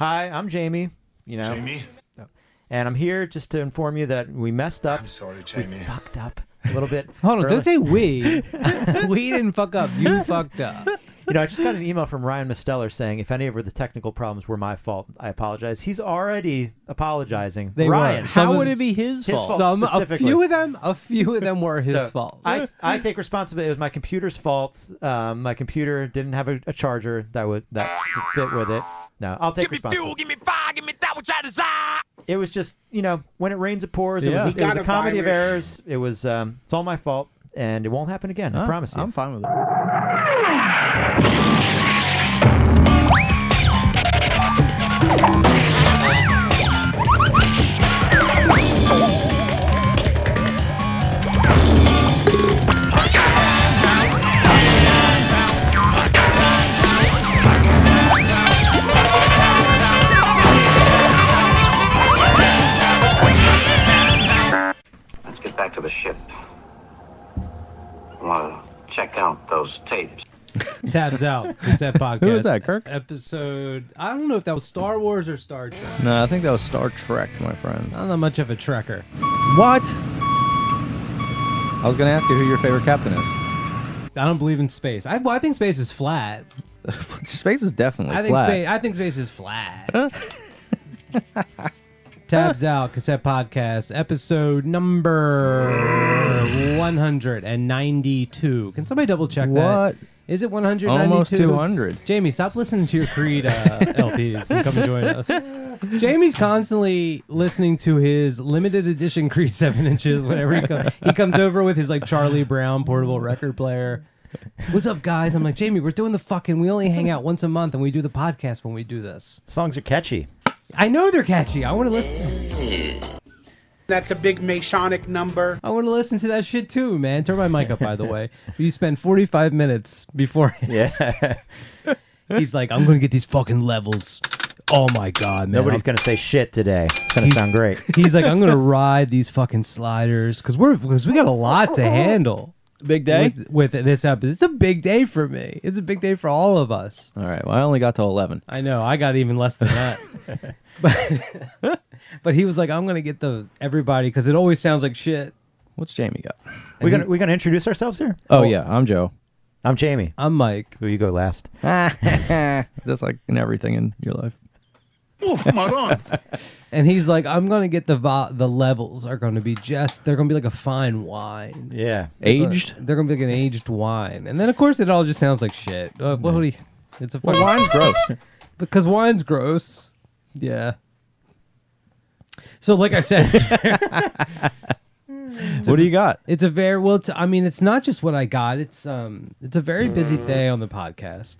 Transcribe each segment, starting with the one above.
Hi, I'm Jamie. You know, Jamie? and I'm here just to inform you that we messed up. I'm sorry, we Jamie. fucked up a little bit. Hold on, early. don't say we. we didn't fuck up. You fucked up. You know, I just got an email from Ryan Misteller saying if any of the technical problems were my fault, I apologize. He's already apologizing. They Ryan, were. How of would it be his, his fault? fault Some, a few of them, a few of them were his So, fault. I, I take responsibility. It was my computer's fault. Um, my computer didn't have a, a charger that would that fit with it. No, I'll take responsibility. give me fire, give me that which I desire. It was just you know when it rains it pours. It Yeah. was it was got a a comedy of virus. errors. It was um, it's all my fault, and it won't happen again. I promise you. I'm fine with it. Back to the ship. I want to check out those tapes. Tabs out. Cassette podcast. Who was that, Kirk? Episode. I don't know if that was Star Wars or Star Trek. No, I think that was Star Trek, my friend. I'm not much of a trekker. What? I was gonna ask you who your favorite captain is. I don't believe in space. I, well, I think space is flat. Space is definitely I think flat. space. I think space is flat. Tabs out. Cassette podcast. Episode number 192. Can somebody double check that? What? Is it 192? Almost 200. Jamie, stop listening to your Creed uh, LPs and come join us. Jamie's constantly listening to his limited edition Creed 7 inches whenever he, comes. he comes over with his like Charlie Brown portable record player. What's up, guys? I'm like, Jamie, we're doing the fucking, we only hang out once a month and we do the podcast when we do this. Songs are catchy. I know they're catchy. I want to listen. That's a big Masonic number. I want to listen to that shit too, man. Turn my mic up, by the way. You spend 45 minutes before Yeah. he's like, I'm going to get these fucking levels. Oh my God, man. Nobody's gonna say shit today. It's gonna sound great. He's like, I'm gonna ride these fucking sliders because we're because we got a lot to handle. Big day. with, with this episode. It's a big day for me. It's a big day for all of us. All right. Well, I only got to 11. I know. I got even less than that. but but he was like, I'm gonna get the everybody because it always sounds like shit. What's Jamie got? We gonna we gonna introduce ourselves here. Oh yeah, I'm Joe. I'm Jamie. I'm Mike. Who you go last? Just like in everything in your life. And he's like, I'm gonna get the vo- the levels are gonna be just they're gonna be like a fine wine. Yeah. Aged. They're gonna be like an aged wine. And then of course it all just sounds like shit. Uh, what would he? It's a Well, wine's gross. because wine's gross. Yeah. So, like I said, it's, what do you got? it's a very well. It's, I mean, it's not just what I got. It's um, it's a very busy day on the podcast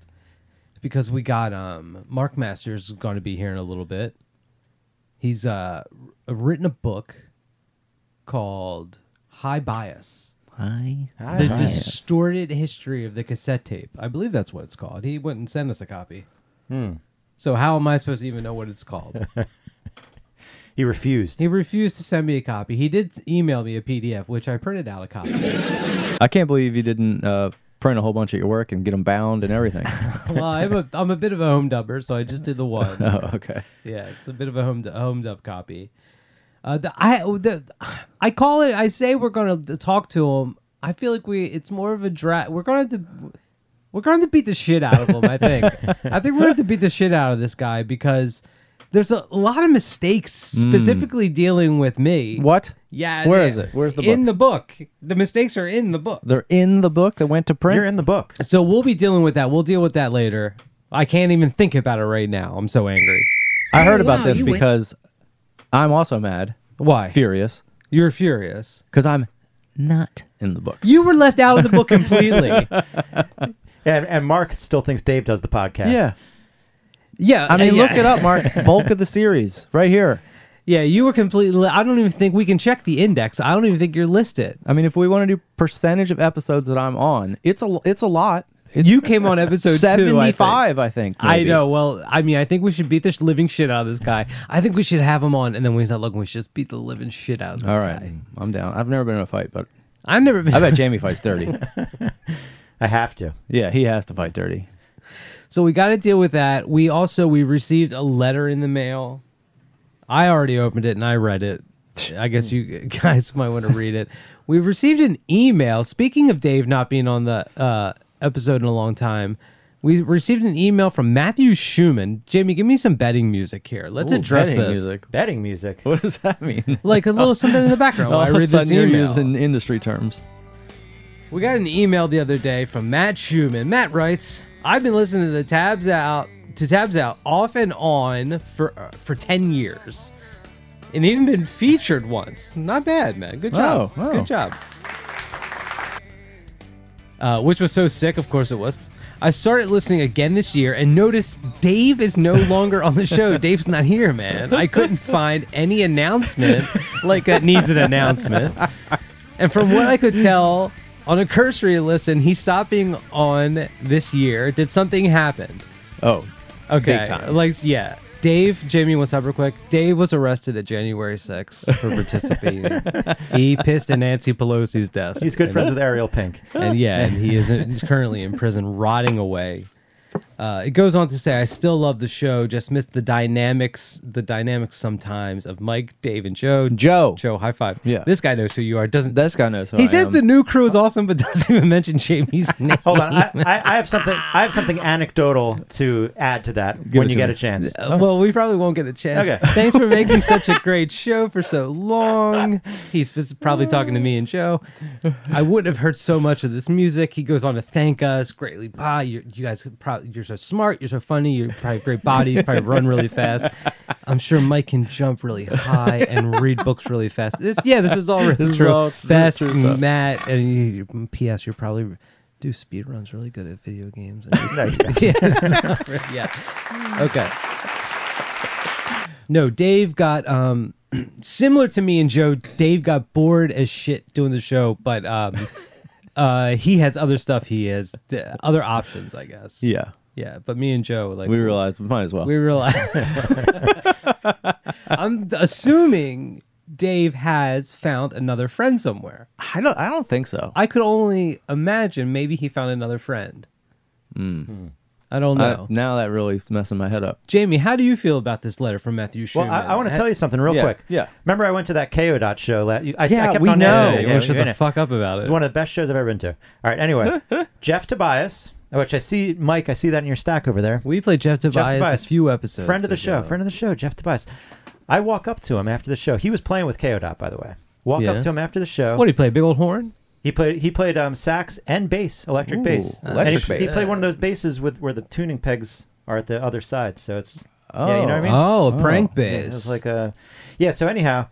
because we got um, Marc Masters is going to be here in a little bit. He's uh, written a book called High Bias. Hi. The distorted history of the cassette tape. I believe that's what it's called. He wouldn't send us a copy. So how am I supposed to even know what it's called? He refused. he refused to send me a copy. He did email me a PDF, which I printed out a copy. I can't believe you didn't uh, print a whole bunch of your work and get them bound and everything. well, I'm a I'm a bit of a home dubber, so I just did the one. oh, okay. Yeah, it's a bit of a home home dub copy. Uh, the, I the I call it. I say we're gonna talk to him. I feel like we. It's more of a drag. We're gonna have to. We're going to beat the shit out of him. I think. I think we're going to beat the shit out of this guy because there's a lot of mistakes, specifically dealing with me. What? Yeah. Where they- is it? Where's the book? In the book. The mistakes are in the book. They're in the book that went to print. You're in the book. So we'll be dealing with that. We'll deal with that later. I can't even think about it right now. I'm so angry. I heard about this because I'm also mad, Why? furious, You're furious. because I'm not in the book. You were left out of the book completely. And, and Marc still thinks Dave does the podcast. Yeah. yeah. I mean, yeah. look it up, Marc. Bulk of the series right here. Yeah, you were completely. I don't even think we can check the index. I don't even think you're listed. I mean, if we want to do percentage of episodes that I'm on, it's a it's a lot. You came on episode two. I think. seventy-five, I think. I know. Well, I mean, I think we should beat the living shit out of this guy. I think we should have him on, and then when he's not looking, we should just beat the living shit out of this All right, guy. I'm down. I've never been in a fight, but I've never been. I bet Jamie fights dirty. I have to. Yeah, he has to fight dirty. So we got to deal with that. We also we received a letter in the mail. I already opened it and I read it. I guess you guys might want to read it. We've received an email. Speaking of Dave not being on the uh, episode in a long time, we received an email from Matthew Schumann. Jamie, give me some betting music here. Let's Ooh, address betting this. music. Betting music. What does that mean? Like a little something in the background while I All of a read this sudden you're email. using industry terms. We got an email the other day from Matt Schumann. Matt writes, "I've been listening to the tabs out to tabs out off and on for uh, for ten years, and even been featured once. Not bad, man. Good job. Oh, oh. Good job." Uh, which was so sick. Of course, it was. I started listening again this year and noticed Dave is no longer on the show. Dave's not here, man. I couldn't find any announcement like that needs an announcement. And from what I could tell on a cursory listen, he stopped being on this year. Did something happen? Oh, Okay. Big time. Like, yeah. Dave, Jamie, what's up real quick? Dave was arrested at January 6th for participating. he pissed in Nancy Pelosi's desk. He's good And- friends with Ariel Pink. and yeah, and he is he's currently in prison, rotting away. Uh, it goes on to say, "I still love the show. Just miss the dynamics, the dynamics sometimes of Mike, Dave, and Joe. Joe. Joe, high five. Yeah. this guy knows who you are. Doesn't This guy knows who he I says am. the new crew is awesome, but doesn't even mention Jamie's name. Hold on, I, I, I have something. I have something anecdotal to add to that when it you to get me. a chance. Uh, well, we probably won't get a chance. Okay. Thanks for making such a great show for so long. He's probably talking to me and Joe. I wouldn't have heard so much of this music. He goes on to thank us greatly. Bye. You're, you guys, probably, you're so smart. You're so funny. You're probably have great bodies. Probably run really fast. I'm sure Mike can jump really high and read books really fast. This, yeah, this is all really This is true. all true- Best true stuff. Matt and you, P.S. You're probably do speed runs really good at video games. yeah, this is all right, yeah. Okay. No, Dave got um similar to me and Joe. Dave got bored as shit doing the show, but um uh he has other stuff. He has th- other options, I guess. Yeah. Yeah. But me and Joe, like We realized we might as well. we realized. I'm assuming Dave has found another friend somewhere. I don't. I don't think so. I could only imagine maybe he found another friend. I don't Hmm. I- know. now that really is messing my head up. Jamie, how do you feel about this letter from Matthew Well, I, I want to tell you something real Yeah, quick. yeah. Remember, I went to that KO dot show. La- I, I Yeah, kept we on know. asking Yeah, you. you want to shut You're the in it. fuck up about it. It's one of the best shows I've ever been to. All right. Anyway, Jeff Tobias, which I see, Mike. I see that in your stack over there. We played Jeff Tobias, Tobias, a few episodes. Friend of the show. Friend of the show. Jeff Tobias. I walk up to him after the show. He was playing with KO dot, by the way. Walk Yeah. up to him after the show. What did he play? Big old horn? He played he played um, sax and bass, electric Ooh, bass. And electric he, He bass. played one of those basses with where the tuning pegs are at the other side. So it's yeah, you know what I mean. Oh, a prank Yeah, bass. it was like a yeah. So anyhow,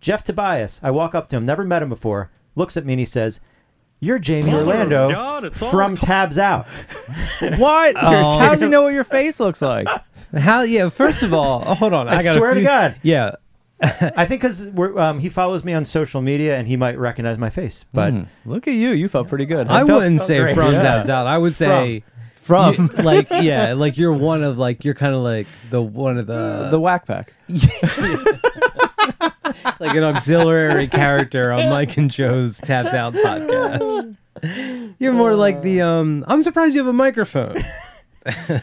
Jeff Tobias. I walk up to him, never met him before. Looks at me and he says, "You're Jamie Orlando from Tabs Out." What? Oh. How does he know what your face looks like? How? Yeah. First of all, oh, hold on. I, I got a swear to God. Yeah. I think because um, he follows me on social media and he might recognize my face. But Hmm, look at you. You felt pretty good. I huh? felt- wouldn't felt say great. from Yeah. Tabs Out. I would say from you- like yeah, like you're one of like you're kind of like the one of the the whack pack. like an auxiliary character on Mike and Joe's Tabs Out podcast. You're more like the um. I'm surprised you have a microphone.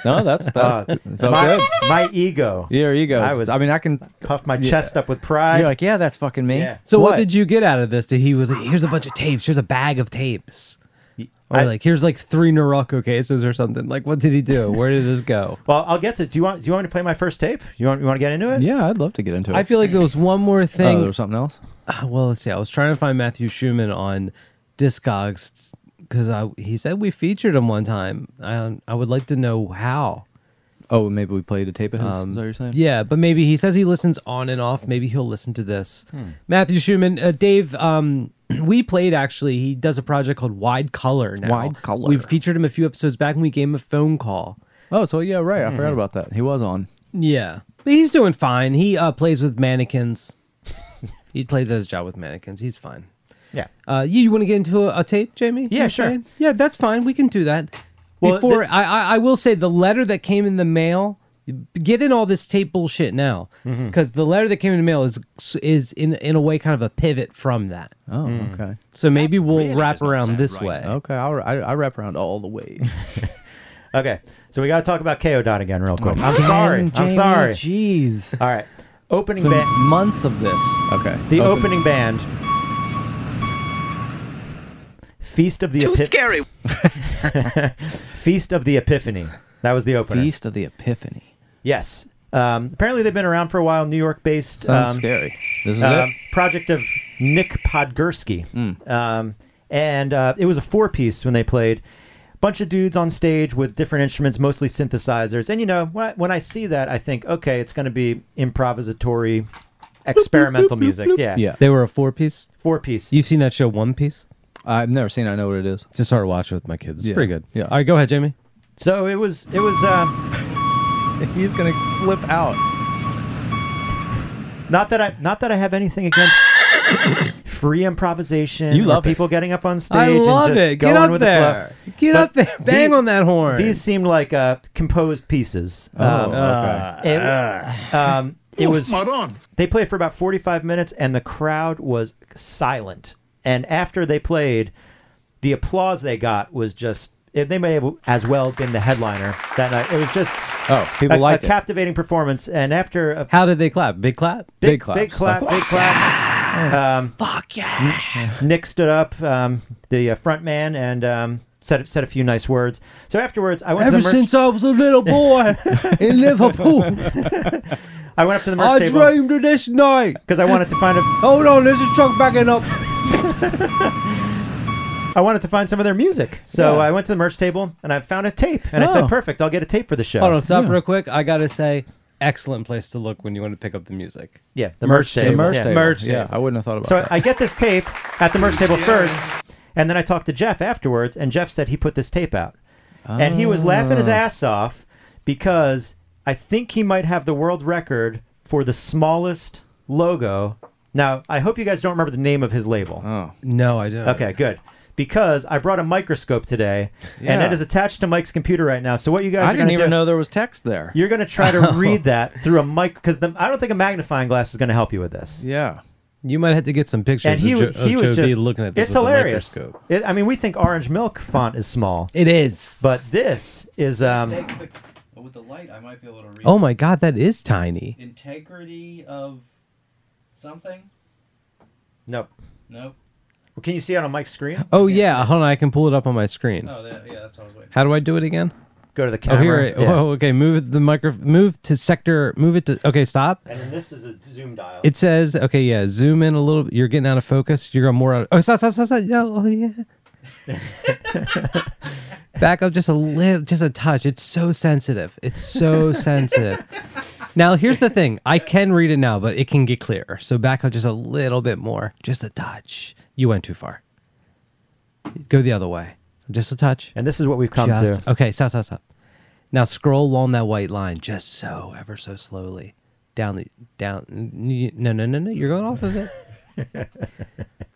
No, that's that's uh, felt my, good. my ego Your ego. I I was- was. I mean, I can. Puff my chest up with pride. You're like, yeah, that's fucking me. Yeah. So what? did you get out of this? Did he was like, here's a bunch of tapes. Here's a bag of tapes. Or I- like here's like three Norelco cases or something. Like what did he do? Where did this go? well, I'll get to. Do you want? Do you want me to play my first tape? You want? You want to get into it? Yeah, I'd love to get into it. I feel like there was one more Oh, thing. there was something else. Uh, well, let's see. I was trying to find Matthew Schumann on Discogs because I he said we featured him one time. I I would like to know how. Oh, maybe we played a tape of his. Um, is that what you're saying? Yeah, but maybe he says he listens on and off. Maybe he'll listen to this. Hmm. Matthew Schumann, uh, Dave. Um, we played actually. He does a project called Wide Color now. Wide Color. We featured him a few episodes back, and we gave him a phone call. Oh, so yeah, right. I forgot about that. He was on. Yeah, but he's doing fine. He uh, plays with mannequins. he plays at his job with mannequins. He's fine. Yeah. Uh, you, you want to get into a, a tape, Jamie? Yeah, sure. saying? Yeah, that's fine. We can do that. Well, Before I, I, I will say the letter that came in the mail. Get in all this tape bullshit now, Mm-hmm. because the letter that came in the mail is is in in a way kind of a pivot from that. Oh, Hmm. okay. So maybe we'll really wrap does not around sound this right. way. Okay, I'll, I, I wrap around all the way. Okay, so we got to talk about KO Dot again, real quick. I'm sorry. I'm Jamie, sorry. Jeez. All right, opening band. months of this. Okay. The Open- opening band. Feast of the Too Epip- scary. Feast of the Epiphany. That was the opener. Feast of the Epiphany. Yes. Um, apparently, they've been around for a while. New York-based. Sounds um, scary. This is um, it. project of Nick Podgorski. Mm. Um, and uh, it was a four piece when they played. Bunch of dudes on stage with different instruments, mostly synthesizers. And you know, when I, when I see that, I think, okay, it's going to be improvisatory, experimental music. Yeah. Yeah. They were a four piece. Four piece. You've seen that show One Piece? I've never seen. it. I know what it is. Just started watching with my kids. It's Yeah. pretty good. Yeah. All right, go ahead, Jamie. So it was, it was, um, He's gonna flip out. not that I, not that I have anything against free improvisation. You or love it. people getting up on stage. I love and just it. Get going up with the flow. there. Get But up there. Bang the- on that horn. These seemed like uh, composed pieces. Oh, Um, okay. it, um, it was they played for about 45 minutes and the crowd was silent and after they played the applause they got was just it- they may have as well been the headliner that night it was just Oh, people a, liked a it. captivating performance and after a How did they clap? Big clap? big, big big, claps. clap big clap um, Fuck yeah. nick stood up um, the uh, front man and um, said, said a few nice words so afterwards i went Ever to the merch, since I was a little boy in Liverpool, i went up to the merch I table dreamed of this night. because i wanted to find a Hold on, there's a truck backing up. I wanted to find some of their music. So Yeah. I went to the merch table and I found a tape. And I Oh. said, perfect, I'll get a tape for the show. Hold on, stop Yeah. real quick. I gotta say, excellent place to look when you want to pick up the music. Yeah, the Merch merch, table. table. The merch yeah. table. Merch Yeah, table. I wouldn't have thought about it. So that. I get this tape at the merch table first. And then I talked to Jeff afterwards. And Jeff said he put this tape out. And he was laughing his ah. ass off because I think he might have the world record for the smallest logo. Now, I hope you guys don't remember the name of his label. oh, No, I don't. Okay, good. Because I brought a microscope today, and Yeah. it is attached to Mike's computer right now. So what you guys I are didn't gonna even do, know there was text there. You're going to try to read that through a mic because I don't think a magnifying glass is going to help you with this. Yeah. You might have to get some pictures And he, of, w- jo- of he was Joe B just looking at this It's with a hilarious. microscope. It, I mean, we think orange milk font is small, It is. but this is um, with the light, I might be able to read. Oh my god, that is tiny. integrity of something. nope. Nope. Well, can you see it on Mike's screen? Oh yeah, hold on, I can pull it up on my screen. Oh, that, yeah, that's what I was waiting. How do I do it again? Go to the oh, camera. Oh camera. here. it- yeah. Oh, okay. Move the micro. Move to sector. Move it to. Okay, stop. And then this is a zoom dial. It says, okay, yeah, zoom in a little. You're getting out of focus. You're going more out. oh, stop, stop, stop, stop. No, oh, yeah. Back up just a little, just a touch. It's so sensitive. It's so sensitive. Now, here's the thing. I can read it now, but it can get clearer. So back up just a little bit more. Just a touch. You went too far. Go the other way. Just a touch. and this is what we've come Just, to. okay, stop, stop, stop. Now scroll along that white line just so ever so slowly down the down. No, no, no, no. You're going off of it.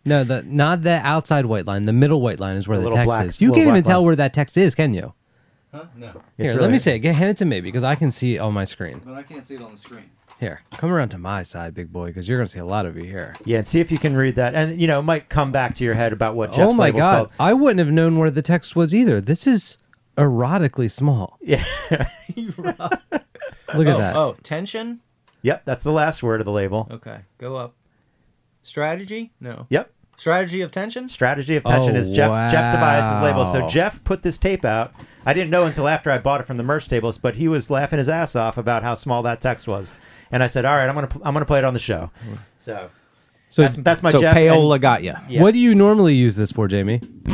no, the not the outside white line. The middle white line is where The the, text black- is. You can't even tell line. where that text is, can you? Huh? No, It's Here, let me see it. Get hand it to me because I can see it on my screen. but I can't see it on the screen. Here, come around to my side, big boy, because you're gonna see a lot of you here. Yeah, and see if you can read that. And, you know, it might come back to your head about what Jeff's oh my god, called. I wouldn't have known where the text was either. This is erotically small. Yeah. Look at oh, that. Oh, tension. yep, that's the last word of the label. Okay, go up. Strategy? No. Yep. Strategy of tension? Strategy of tension Oh, is Jeff Jeff Tobias's label. So wow. Jeff put this tape out. I didn't know until after I bought it from the merch tables, but he was laughing his ass off about how small that text was. And I said, "All right, I'm gonna pl- I'm gonna play it on the show." So So that's that's my so Jeff. payola and- got you. Yeah. What do you normally use this for, Jamie?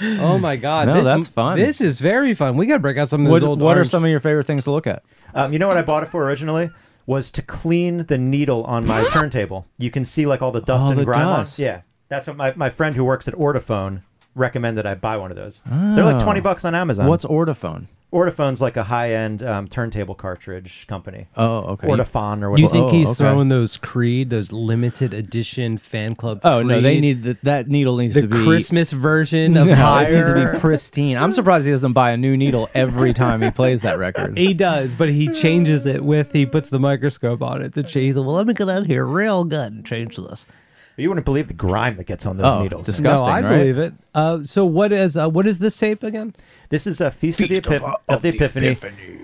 oh my god! No, this, that's fun. This is very fun. We got to break out some of What, old. what are orange- some of your favorite things to look at? Um, you know what I bought it for originally was to clean the needle on my turntable. You can see like all the dust Oh, and the grime on. dust. Yeah, that's what my, my friend who works at Ortofon recommended I buy one of those. They're like Oh. twenty bucks on Amazon. What's Ortofon? Ortofon's like a high end um, turntable cartridge company. Oh, okay. Ortofon or whatever. Do you think Oh, he's okay. throwing those Creed, those limited edition fan club? Oh no, they Creed, need the, that needle needs the to be Christmas version of No, Higher. it needs to be pristine. I'm surprised he doesn't buy a new needle every time he plays that record. He does, but he changes it with he puts the microscope on it to change it. Well, let me get out here real good and change this. You wouldn't believe the grime that gets on those Oh, needles. disgusting. no, I right? believe it. Uh, so what is uh, what is this tape again? This is a feast, of the, Epiph- of, the Epiphany.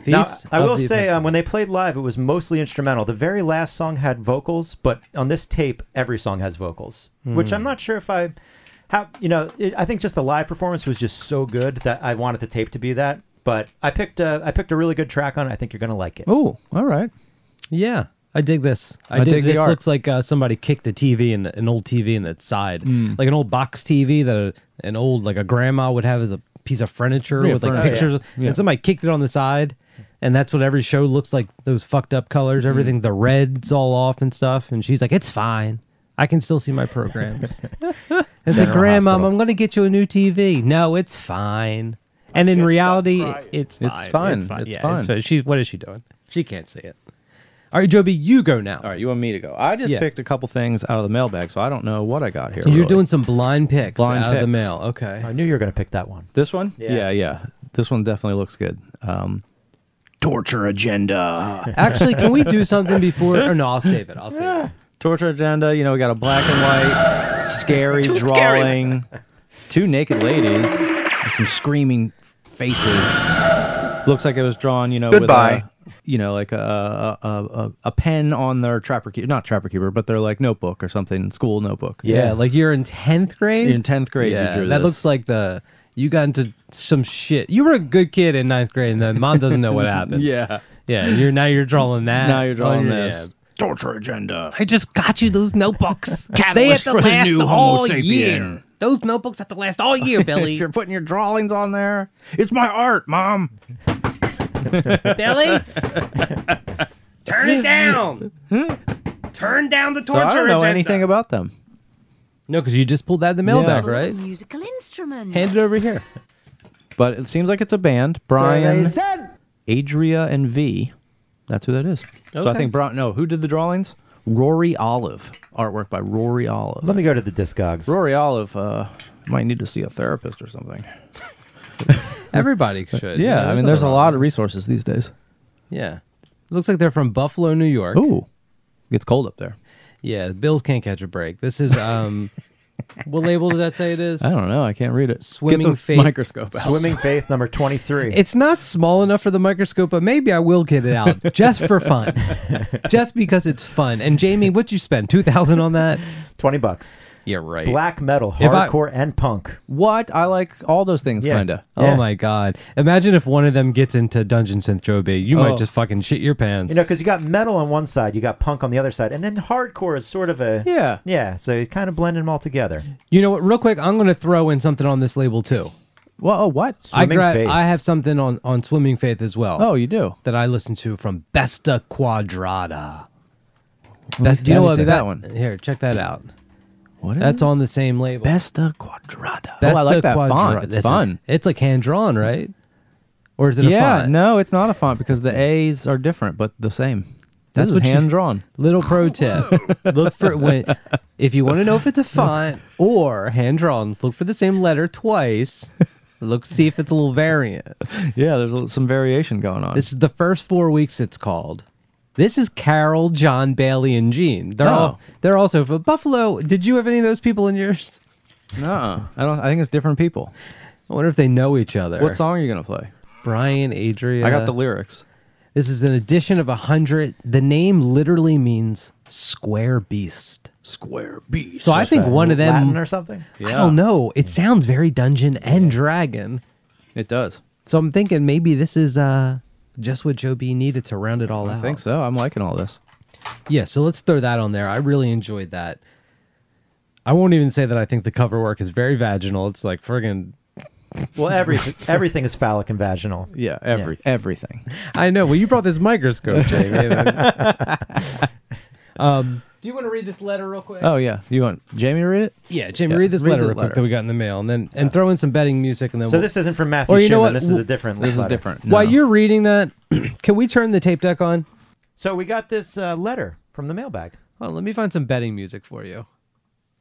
Now, Feast I of will the say, Epiphany. um, when they played live, it was mostly instrumental. The very last song had vocals, but on this tape, every song has vocals, which Hmm. I'm not sure if I, how you know, it, I think just the live performance was just so good that I wanted the tape to be that. But I picked a, I picked a really good track on it. I think you're gonna like it. Oh, all right. Yeah, I dig this. I, I dig, dig the this. art. Looks like uh, somebody kicked a TV in an old TV in that side, Mm. like an old box TV that a, an old like a grandma would have as a piece of furniture Yeah, with like furniture. pictures, Yeah. and somebody kicked it on the side. And that's what every show looks like. Those fucked up colors, Mm. everything, the reds all off and stuff. And she's like, "It's fine. I can still see my programs." it's like, "Grandma, Hospital. I'm going to get you a new TV." No, it's fine. And in reality, it's It's fine. fine. It's fine. It's yeah, fine. It's fine. She's what is she doing? She can't see it. All right, Joby, you go now. All right, you want me to go? I just Yeah. picked a couple things out of the mailbag, so I don't know what I got here. You're really. doing some blind picks Blind out of the picks. mail. Okay. I knew you were gonna pick that one. this one. Yeah. yeah, yeah. This one definitely looks good. Um, torture agenda. Actually, can we do something before? Or no, I'll save it. I'll save it. torture agenda. You know, we got a black and white, scary drawing, two naked ladies with some screaming faces. Looks like it was drawn, you know, Goodbye. With a, you know, like a a, a a pen on their trapper keeper, not trapper keeper, but their like notebook or something, school notebook. Yeah. Yeah. like you're in tenth grade. In 10th grade, you yeah, drew that this. looks like the you got into some shit. You were a good kid in ninth grade, and then mom doesn't know what happened. Yeah. yeah. You're now you're drawing that. Now you're drawing Oh, yeah. this. Torture agenda. I just got you those notebooks. they have to for the last new all year. Those notebooks have to last all year, Billy. You're putting your drawings on there. It's my art, mom. Billy, turn it down. Turn down the So torture I don't know agenda. anything about them. No, because you just pulled that in the mailbag, Full of right? Musical instruments. Hand it over here. But it seems like it's a band. Brian, Adria, and V. That's who that is. So I Okay. think Brian. No, who did the drawings? Rory Olive. Artwork by Rory Olive. Let me go to the Discogs. Rory Olive uh, might need to see a therapist or something. Everybody should. Yeah, I mean, there's a lot of resources these days. Yeah. Looks like they're from Buffalo, New York. Ooh, gets cold up there. Yeah, the Bills can't catch a break. This is um what label does that say it is? I don't know. I can't read it. Swimming Get the faith. microscope out. Swimming Faith number 23. It's not small enough for the microscope, but maybe I will get it out just for fun. just because it's fun. And Jamie, what'd you spend? Two thousand on that? 20 bucks. Yeah, right. Black metal, If I- hardcore, and punk. What? I like all those things, Yeah. kinda. Oh my god. Imagine if one of them gets into Dungeon Synth Joby. You Oh. might just fucking shit your pants. You know, because you got metal on one side, you got punk on the other side, and then hardcore is sort of a Yeah. yeah. So you kind of blending them all together. You know what? Real quick, I'm gonna throw in something on this label too. Well, oh, what? Swimming I Faith. I have something on on Swimming Faith as well. Oh, you do. that I listen to from Besta Quadrada. me Best, do you know let me what see that one. Here, check that out. What is That's it? on the same label. Besta Quadrada. Besta oh, I like that Quadra- font. It's This is- fun. it's like hand drawn, right? Or is it a yeah, font? no, it's not a font because the A's are different, but the same. That's This what is you- hand drawn. Little pro tip: look for when if you want to know if it's a font or hand drawn, look for the same letter twice. Look, see if it's a little variant. Yeah, there's a- some variation going on. This is the first four weeks. It's called. This is Carol, John, Bailey, and Gene. They're Oh. all they're also from Buffalo. Did you have any of those people in yours? no, I don't. I think it's different people. I wonder if they know each other. What song are you gonna play? Brian, Adria. I got the lyrics. This is an edition of a hundred. The name literally means square beast. Square Beast. So I think one of them. Latin or something. I don't know. It sounds very Dungeon and Dragon. it does. So I'm thinking maybe this is uh just what Joe B needed to round it all I out. I think so. I'm liking all this. Yeah. So let's throw that on there. I really enjoyed that. I won't even say that I think the cover work is very vaginal. It's like friggin' Well, every everything is phallic and vaginal. Yeah, every everything. I know. Well, you brought this microscope, Jamie. um, do you want to read this letter real quick? Oh yeah, you want Jamie to read it? yeah, Jamie, Yeah, read this read letter the real quick letter. that we got in the mail, and then and throw in some betting music, and then So we'll- this isn't from Matthew Or you know Schumann. what? This is a different. This is letter. different. while you're reading that, can we turn the tape deck on? So we got this uh, letter from the mailbag. Hold on, let me find some betting music for you.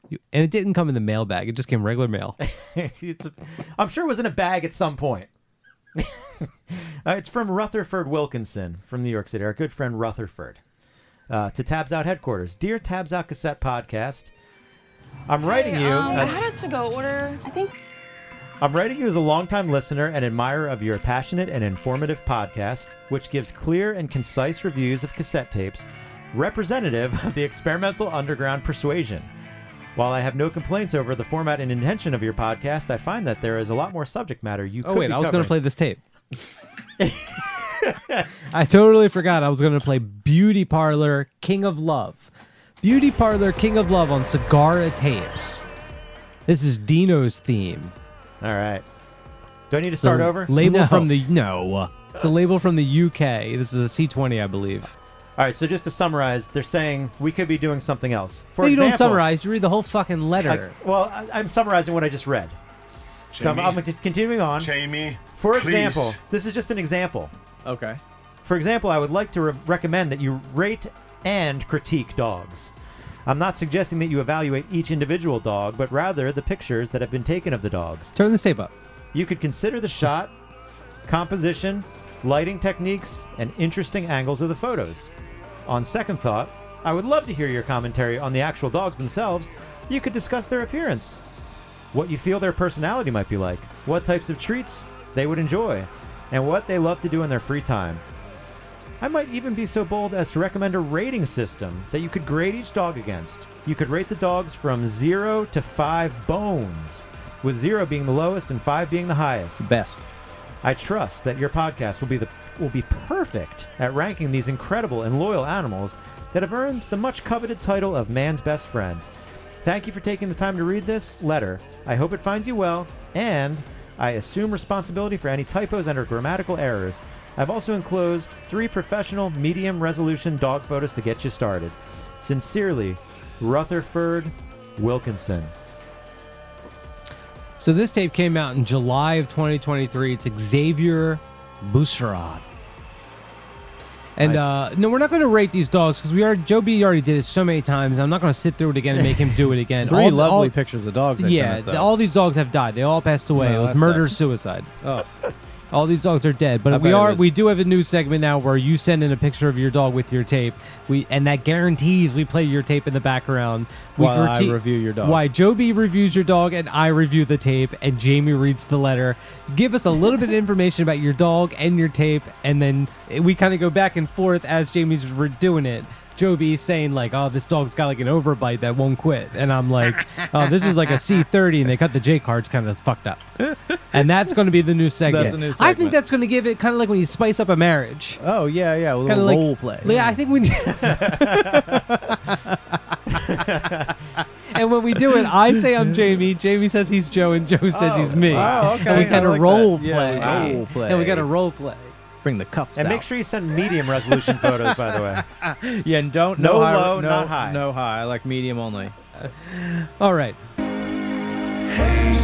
you. And it didn't come in the mailbag; it just came regular mail. it's, I'm sure it was in a bag at some point. Uh, it's from Rutherford Wilkinson from New York City, our good friend Rutherford. Uh, to Tabs Out headquarters. Dear Tabs Out Cassette Podcast, I'm writing you. Um, I as- had a to-go order. I think I'm writing you as a longtime listener and admirer of your passionate and informative podcast, which gives clear and concise reviews of cassette tapes, representative of the experimental underground persuasion. While I have no complaints over the format and intention of your podcast, I find that there is a lot more subject matter you Oh could wait, be I was going to play this tape. I totally forgot. I was going to play Beauty Parlour King of Love. Beauty Parlour King of Love on Sagara tapes. This is Dino's theme. All right. Do I need to start The over? Label No. from the no. Uh. It's a label from the UK. This is a C20, I believe. All right. So just to summarize, they're saying we could be doing something else. For no, you example, don't summarize. You read the whole fucking letter. I- well, I, I'm summarizing what I just read. So I'm, I'm continuing on. Jamie, For please. example, this is just an example. Okay. For example, I would like to re- recommend that you rate and critique dogs. I'm not suggesting that you evaluate each individual dog, but rather the pictures that have been taken of the dogs. Turn this tape up. You could consider the shot, composition, lighting techniques, and interesting angles of the photos. On second thought, I would love to hear your commentary on the actual dogs themselves. You could discuss their appearance, what you feel their personality might be like, what types of treats they would enjoy, and what they love to do in their free time. I might even be so bold as to recommend a rating system that you could grade each dog against. You could rate the dogs from 0 to 5 bones, with 0 being the lowest and 5 being the highest. Best. I trust that your podcast will be the will be perfect at ranking these incredible and loyal animals that have earned the much coveted title of man's best friend. Thank you for taking the time to read this letter. I hope it finds you well, and I assume responsibility for any typos and or grammatical errors. I've also enclosed three professional medium resolution dog photos to get you started. Sincerely, Rutherford Wilkinson. So this tape came out in July of 2023. It's Xavier Bushrod. And uh, no, we're not going to rate these dogs because we are Joe B already did it so many times. I'm not going to sit through it again and make him do it again. Three All- lovely all- pictures of dogs. They Yeah, sent us, though. all these dogs have died. They all passed away. No, it was murder suicide. Oh. All these dogs are dead, but I we bet it are was- we do have a new segment now where you send in a picture of your dog with your tape. We and that guarantees we play your tape in the background. We While I review your dog. Why Joe B reviews your dog and I review the tape and Jamie reads the letter. Give us a little bit of information about your dog and your tape, and then we kind of go back and forth as Jamie's re- doing it. Joe B saying like, "Oh, this dog's got like an overbite that won't quit," and I'm like, "Oh, this is like a C30, and they cut the J cards kind of fucked up." And that's going to be the new segment. That's a new I think that's going to give it kind of like when you spice up a marriage. Oh yeah, yeah. A little of like role play. Yeah, I think we. and when we do it, I say I'm Jamie. Jamie says he's Joe, and Joe says he's oh, me. Oh, okay. And we I kind of like role that. Yeah, play. role play. And we got a role play. Bring the cuffs And out. make sure you send medium resolution photos, by the way. Yeah, and don't No no, high, low, no, not high. No high. I like medium only. All right. Strange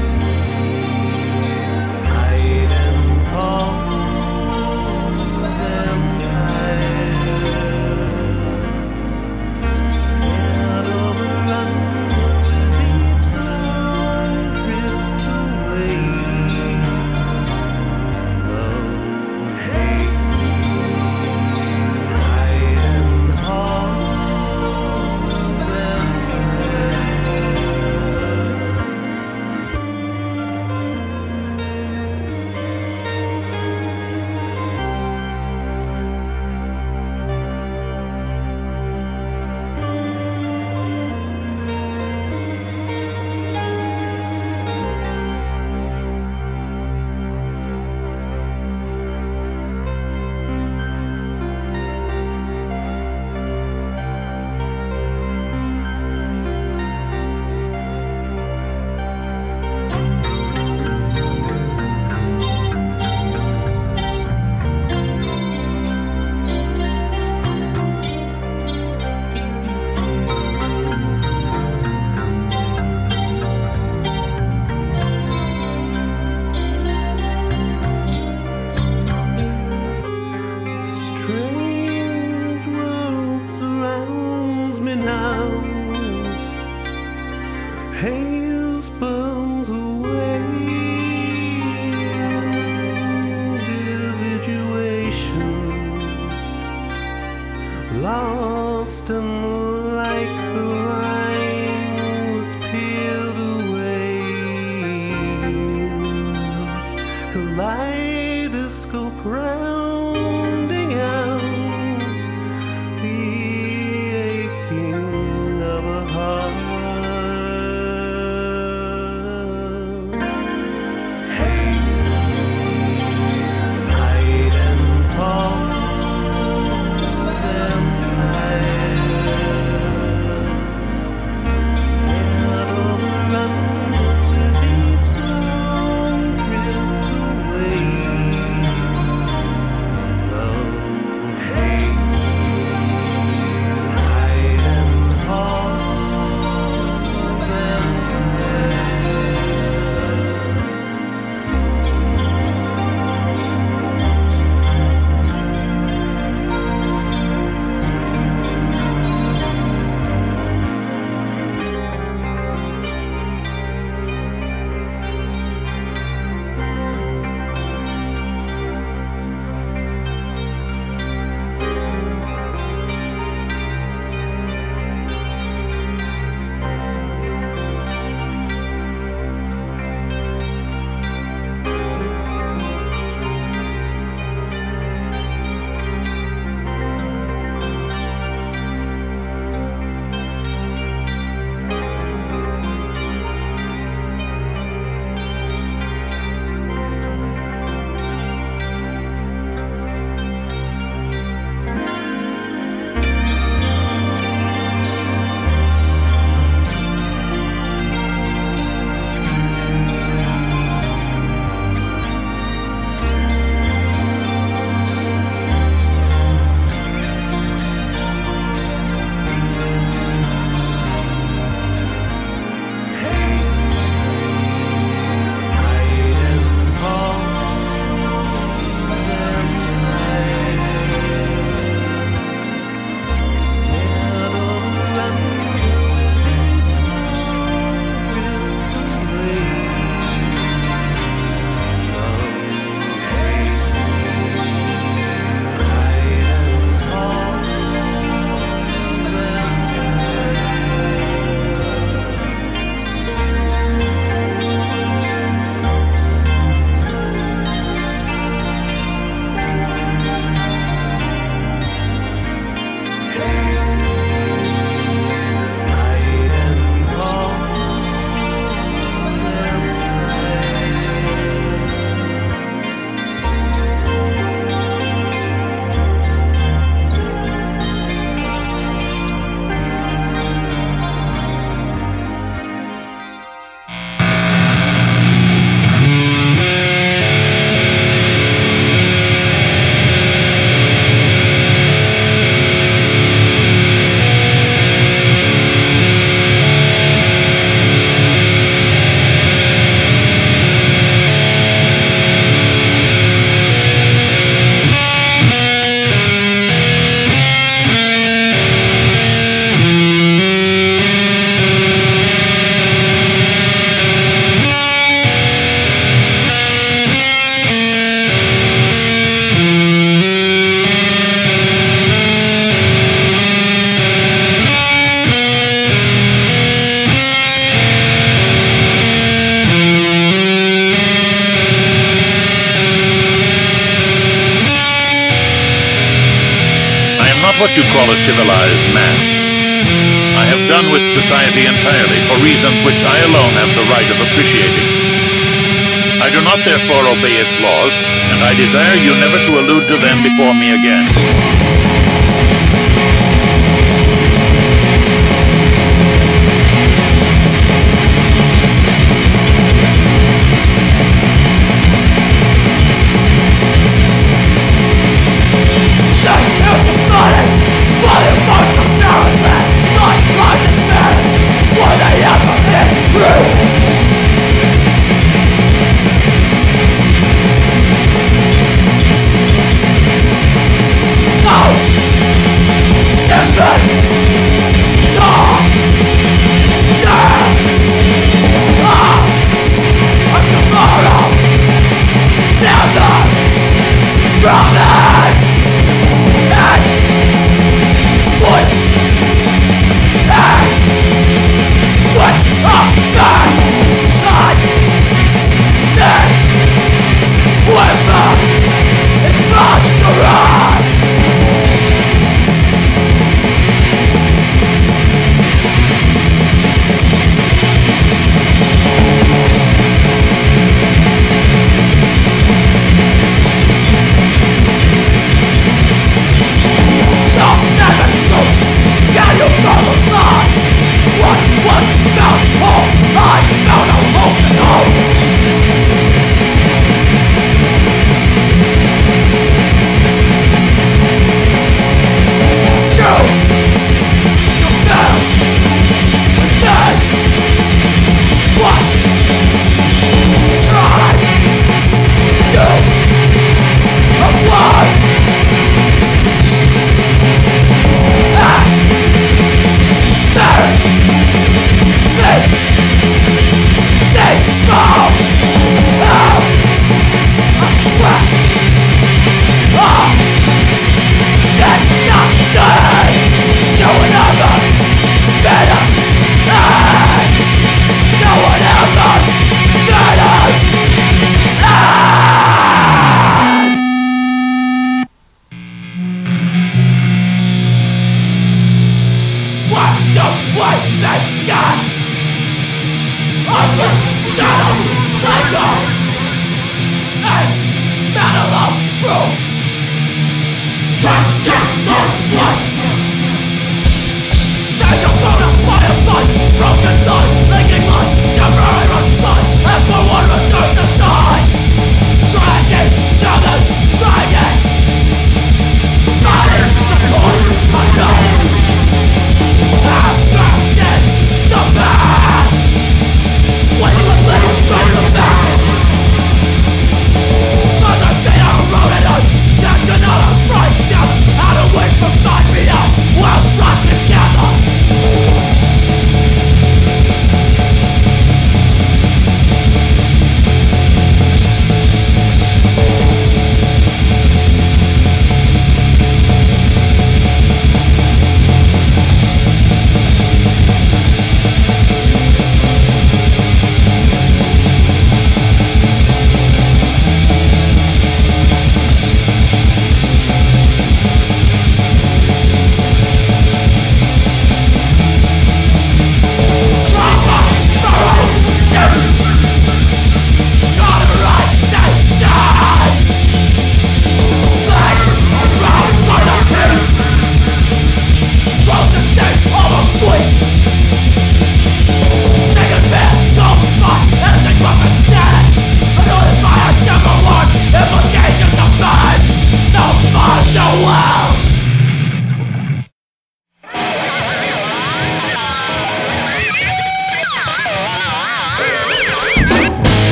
again.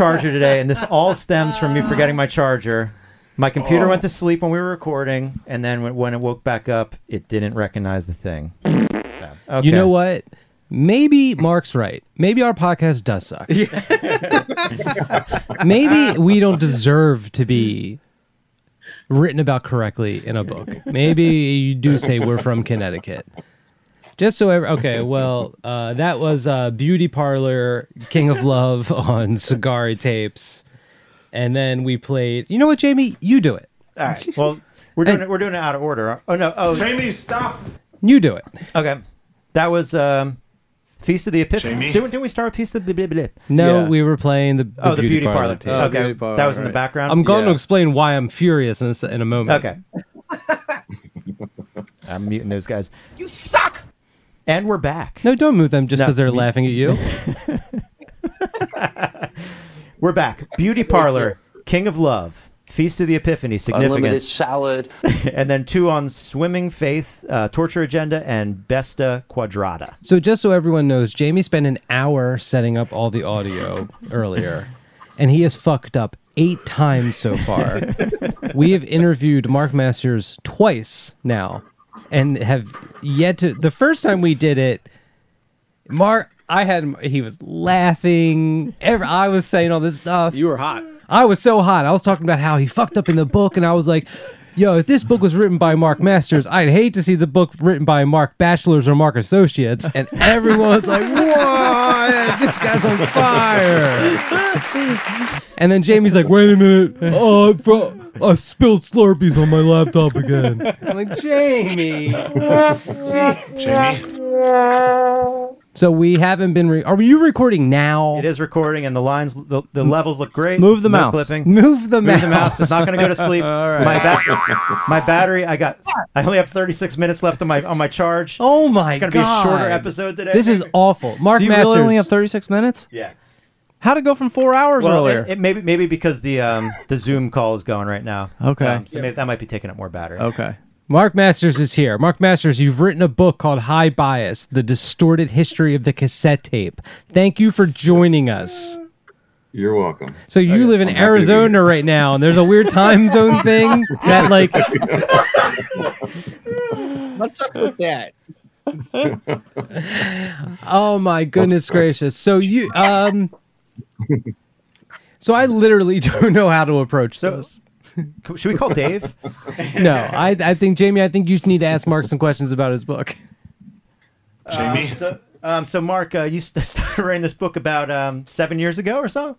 Charger today, and this all stems from me forgetting my charger. My computer oh. went to sleep when we were recording, and then when, when it woke back up, it didn't recognize the thing. So, okay. You know what? Maybe Marc's right. Maybe our podcast does suck. Maybe we don't deserve to be written about correctly in a book. Maybe you do say we're from Connecticut. Just so ever okay, well, uh, that was uh, Beauty Parlour King of Love on Cigar tapes, and then we played. You know what, Jamie? You do it. All right. Well, we're doing it. We're doing it out of order. Oh no. Oh, Jamie, stop. You do it. okay. That was um, Feast of the Epiphany. Jamie? Didn't, didn't we start with Feast of the blah, blah, blah? No, Yeah. we were playing the, the Oh, the Beauty, Parlour. tape. Oh, okay. Beauty Parlour, that was in the background. I'm going to explain why I'm furious in a, s- in a moment. Okay. I'm muting those guys. You suck. And we're back. No, don't move them just No, because they're me- laughing at you. We're back. Beauty Parlour, King of Love, Feast of the Epiphany, Unlimited significance, salad. and then two on Swimming Faith, uh, Torture Agenda, and Besta Quadrada. So just so everyone knows, Jamie spent an hour setting up all the audio earlier, and he has fucked up eight times so far. we have interviewed Marc Masters twice now, and have yet to. The first time we did it, Marc, I had he was laughing. Every, I was saying all this stuff. You were hot. I was so hot. I was talking about how he fucked up in the book, and I was like, "Yo, if this book was written by Marc Masters, I'd hate to see the book written by Mark Bachelors or Mark Associates." And everyone was like, "What? This guy's on fire!" And then Jamie's like, "Wait a minute, oh, fro- I spilled Slurpees on my laptop again." I'm like, "Jamie." Jamie. So we haven't been. Re- Are you recording now? It is recording, and the lines, the, the levels look great. Move the no mouse. Clipping. Move the Move mouse. the mouse. It's not going to go to sleep. My ba- my battery. I got. I only have 36 minutes left on my on my charge. Oh my God. It's going to be a god! shorter episode today. This is awful. Marc Do you Masters. really only have 36 minutes? yeah. How'd it go from four hours Well, earlier? it, it maybe maybe because the um the Zoom call is going right now. Okay. Um, so maybe that might be taking up more battery. okay. Marc Masters is here. Marc Masters, you've written a book called High Bias: The Distorted History of the Cassette Tape. Thank you for joining us. You're welcome. So you live in I'm happy to be Arizona right now, and there's a weird time zone thing that like What's up with that? oh my goodness gracious. So you um So I literally don't know how to approach So- this. Should we call Dave? No, I I think Jamie, I think you need to ask Marc some questions about his book. Jamie. so, um, so Marc, uh, you st- started writing this book about um, seven years ago or so.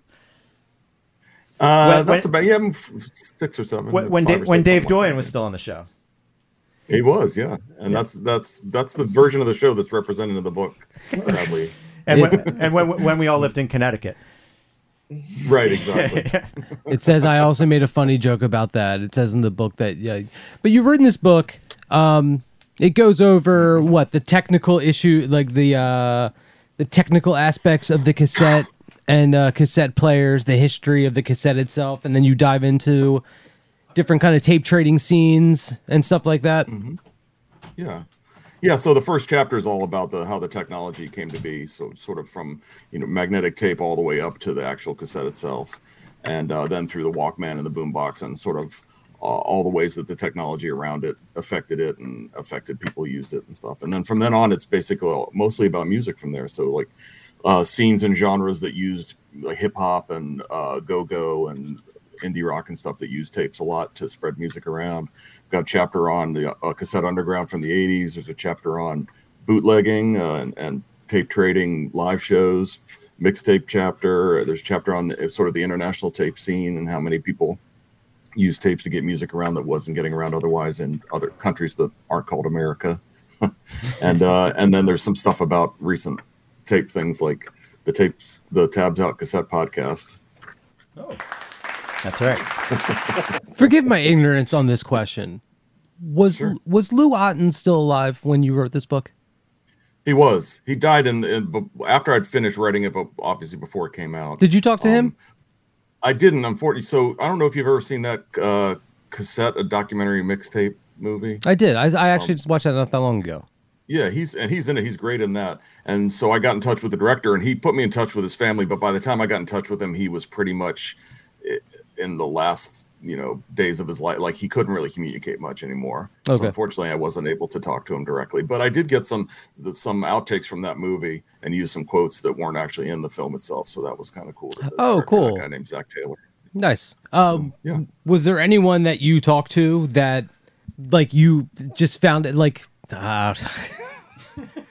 Uh, When- that's when- about yeah, I'm six or seven. When, when, five Dave, or when Dave something like was still on the show. He was, yeah, and that's that's that's the version of the show that's represented in the book. Sadly, And when, and when when we all lived in Connecticut. Right, exactly. It says I also made a funny joke about that. It says in the book that yeah, but you've written this book. Um, it goes over what the technical issue, like the uh, the technical aspects of the cassette and uh, cassette players, the history of the cassette itself, and then you dive into different kind of tape trading scenes and stuff like that. Yeah. Yeah, so the first chapter is all about the how the technology came to be. So sort of from you know magnetic tape all the way up to the actual cassette itself, and uh, then through the Walkman and the boombox, and sort of uh, all the ways that the technology around it affected it and affected people used it and stuff. And then from then on, it's basically mostly about music from there. So like uh, scenes and genres that used like hip hop and uh, go go and indie rock and stuff that used tapes a lot to spread music around. Got a chapter on the uh, cassette underground from the 80s. There's a chapter on bootlegging uh, and, and tape trading live shows, mixtape chapter. There's a chapter on the, sort of the international tape scene and how many people use tapes to get music around that wasn't getting around otherwise in other countries that aren't called America. and uh, and then there's some stuff about recent tape things like the tapes, the tabs out cassette podcast. That's right. Forgive my ignorance on this question. Was was Lou Ottens still alive when you wrote this book? He was. He died in, in after I'd finished writing it, but obviously before it came out. Did you talk to him? Um, I didn't, unfortunately. So I don't know if you've ever seen that uh, cassette, a documentary mixtape movie. I did. I, I actually just watched that not that long ago. Yeah, he's and he's in it. He's great in that. And so I got in touch with the director, and he put me in touch with his family. But by the time I got in touch with him, he was pretty much i- in the last you know days of his life. Like he couldn't really communicate much anymore. So Okay. unfortunately, I wasn't able to talk to him directly. But I did get some the, some outtakes from that movie and use some quotes that weren't actually in the film itself. So that was kind of cool. Oh, cool. A guy named Zach Taylor. Nice. Um, yeah. Was there anyone that you talked to that, like, you just found it like? Uh,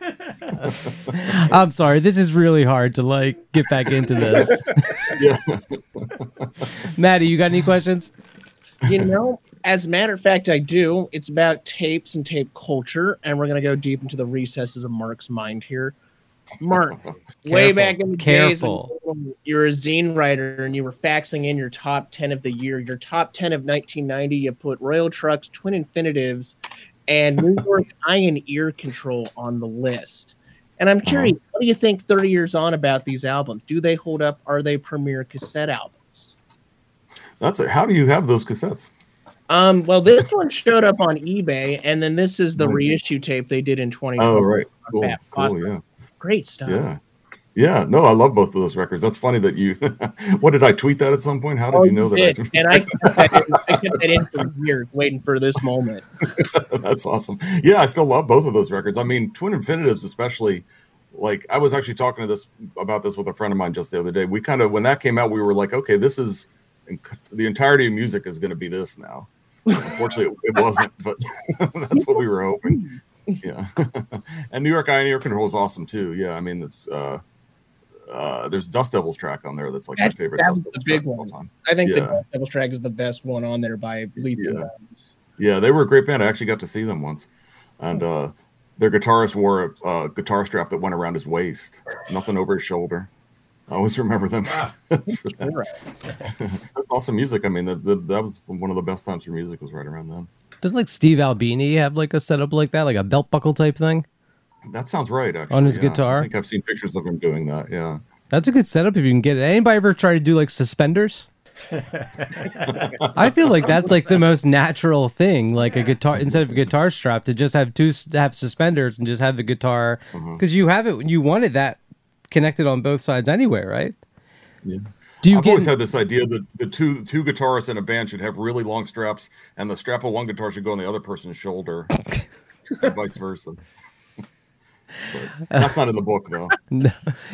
I'm sorry. This is really hard to like get back into this. yeah. Maddie, you got any questions? you know, as a matter of fact, I do. It's about tapes and tape culture, and we're gonna go deep into the recesses of Marc's mind here. Marc, way back in the careful. days when you were a zine writer and you were faxing in your top ten of the year, your top ten of 1990, you put Royal Trux, Twin Infinitives, and New York Eye and Ear Control on the list. And I'm curious, what do you think 30 years on about these albums? Do they hold up? Are they premier cassette albums? That's it. How do you have those cassettes? Um, well, this one showed up on eBay, and then this is the Nice. reissue tape they did in 20. Oh, right. Cool. Cool. Yeah. Great stuff. Yeah. Yeah. No, I love both of those records. That's funny that you. what did I tweet that at some point? How did Oh, you know that? did. and I kept that, in, I kept that in for years, waiting for this moment. That's awesome. Yeah, I still love both of those records. I mean, Twin Infinitives, especially. Like I was actually talking to this about this with a friend of mine just the other day. We kind of when that came out, we were like, okay, this is the entirety of music is going to be this now. Unfortunately, it, it wasn't, but that's what we were hoping. Yeah, and New York Eye and Ear Control is awesome too. Yeah, I mean, it's uh, uh, there's Dust Devils track on there that's like That's, my favorite. that was Dust the Devils big track of all one. time. I think Yeah. the Devil's Track is the best one on there by leaps and Yeah. bounds. Yeah, they were a great band. I actually got to see them once, and uh, their guitarist wore a uh, guitar strap that went around his waist, nothing over his shoulder. I always remember them. for that. That's awesome music. I mean, the, the, that was one of the best times for music was right around then. Doesn't like Steve Albini have like a setup like that, like a belt buckle type thing? That sounds right. Actually, On his yeah. guitar? I think I've seen pictures of him doing that. Yeah. That's a good setup if you can get it. Anybody ever try to do like suspenders? I feel like that's like the most natural thing, like a guitar instead of a guitar strap to just have two have suspenders and just have the guitar Mm-hmm. because you have it when you wanted that connected on both sides anyway, right? Yeah. Do you I've get always had this idea that the two two guitarists in a band should have really long straps, and the strap of one guitar should go on the other person's shoulder, and vice versa. But that's not in the book, though. No.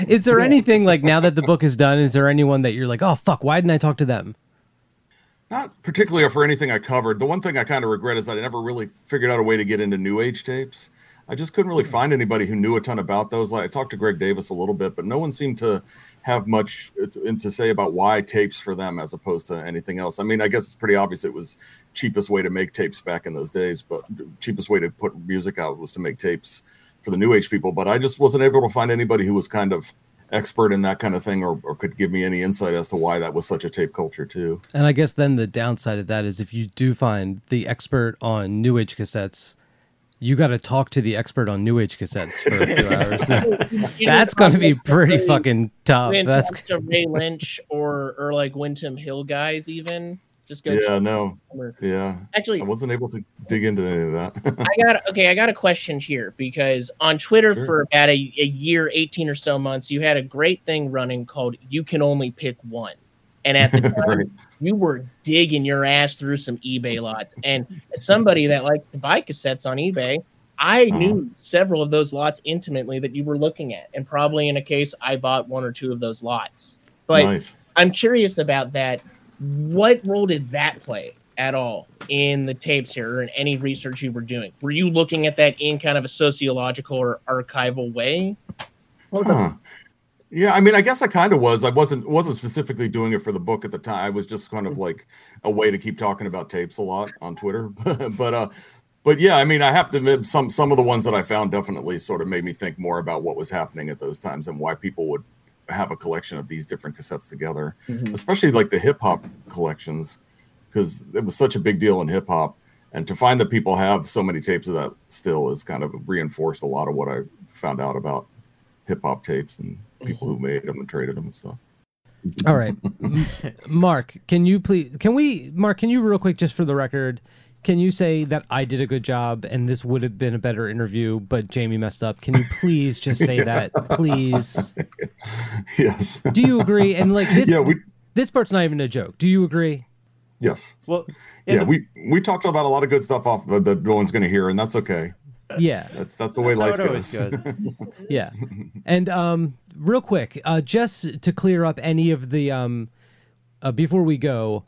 Is there anything like now that the book is done? Is there anyone that you're like, oh fuck, why didn't I talk to them? Not particularly for anything I covered. The one thing I kind of regret is I never really figured out a way to get into New Age tapes. I just couldn't really find anybody who knew a ton about those. Like I talked to Greg Davis a little bit, but no one seemed to have much uh, to, to say about why tapes for them as opposed to anything else. I mean, I guess it's pretty obvious it was cheapest way to make tapes back in those days, but uh, cheapest way to put music out was to make tapes for the New Age people. But I just wasn't able to find anybody who was kind of expert in that kind of thing or, or could give me any insight as to why that was such a tape culture too. And I guess then the downside of that is if you do find the expert on New Age cassettes, you got to talk to the expert on New Age cassettes for a few hours. That's going to be pretty fucking tough. That's talk to Ray Lynch or or like Windham Hill guys even. Just go. Yeah, no. Yeah. Actually- I wasn't able to dig into any of that. I got okay. I got a question here because on Twitter Sure. for about a, a year, eighteen or so months, you had a great thing running called "You Can Only Pick One," and at the time, Right. you were digging your ass through some eBay lots. And as somebody that likes to buy cassettes on eBay, I Uh-huh. knew several of those lots intimately that you were looking at, and probably in a case, I bought one or two of those lots. But nice. I'm curious about that. What role did that play at all in the tapes here or in any research you were doing? Were you looking at that in kind of a sociological or archival way? Huh. Yeah, I mean, I guess I kind of was. I wasn't wasn't specifically doing it for the book at the time. I was just kind of like a way to keep talking about tapes a lot on Twitter. but uh but yeah, I mean, I have to admit some some of the ones that I found definitely sort of made me think more about what was happening at those times and why people would have a collection of these different cassettes together, Mhm. especially like the hip hop collections, because it was such a big deal in hip hop. And to find that people have so many tapes of that still is kind of reinforced a lot of what I found out about hip hop tapes and people who made them and traded them and stuff. All right. Marc, can you please can we Marc, can you real quick just for the record can you say that I did a good job and this would have been a better interview, but Jamie messed up? Can you please just say that, please? yes. Do you agree? And like this, Yeah, we- this part's not even a joke. Do you agree? Yes. Well, Yeah, we we talked about a lot of good stuff off that that no one's going to hear, and that's okay. Yeah. That's that's the way That's how life it always goes. yeah. And um, real quick, uh, just to clear up any of the um, uh, before we go,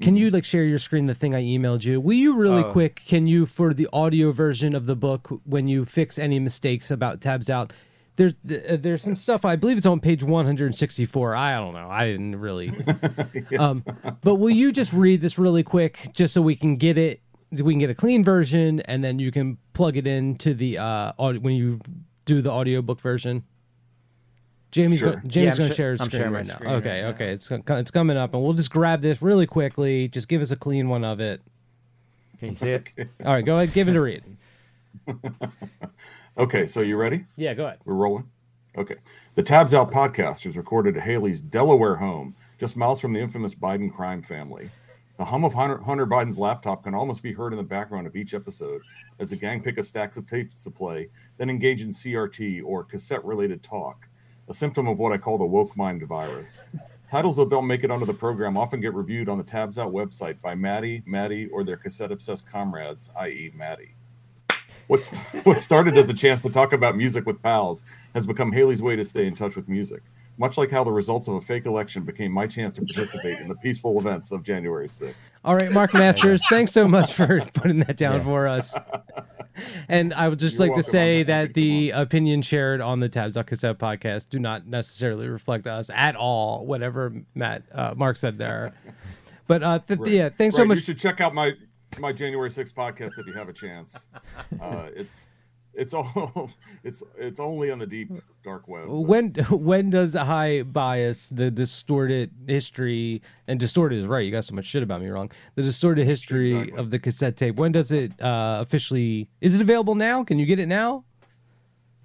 can you like share your screen? The thing I emailed you. Will you really Oh. quick? Can you for the audio version of the book when you fix any mistakes about tabs out? There's uh, there's some stuff I believe it's on page 164. I don't know. I didn't really. um, but will you just read this really quick, just so we can get it? We can get a clean version, and then you can plug it into the uh audio, when you do the audiobook version. Jamie's Sure. go, Jamie's I'm going to sh- share his I'm screen sharing my right now. screen Okay, right now. okay, it's it's coming up, and we'll just grab this really quickly. Just give us a clean one of it. Can you see it? All right, go ahead, give it a read. Okay, so you ready? Yeah, go ahead. We're rolling. Okay. The Tabs Out podcast is recorded at Haley's Delaware home, just miles from the infamous Biden crime family. The hum of Hunter, Hunter Biden's laptop can almost be heard in the background of each episode as the gang pick a stacks of tapes to play, then engage in CRT or cassette related talk, a symptom of what I call the woke mind virus. Titles that don't make it onto the program often get reviewed on the Tabs Out website by Maddie, Maddie, or their cassette obsessed comrades, i.e., Maddie. What's what started as a chance to talk about music with pals has become Haley's way to stay in touch with music, much like how the results of a fake election became my chance to participate in the peaceful events of January 6th. All right, Marc Masters, thanks so much for putting that down for us. And I would just You're like to say I'm that the opinion shared on the Tabs on Cassette podcast do not necessarily reflect us at all, whatever Matt uh, Marc said there. But uh, th- yeah, thanks so much. You should check out my my January 6th podcast if you have a chance. Uh, it's it's all it's it's only on the deep dark web. when when does high bias the distorted history and distorted is right you got so much shit about me wrong the distorted history Exactly. of the cassette tape when does it uh officially is it available now can you get it now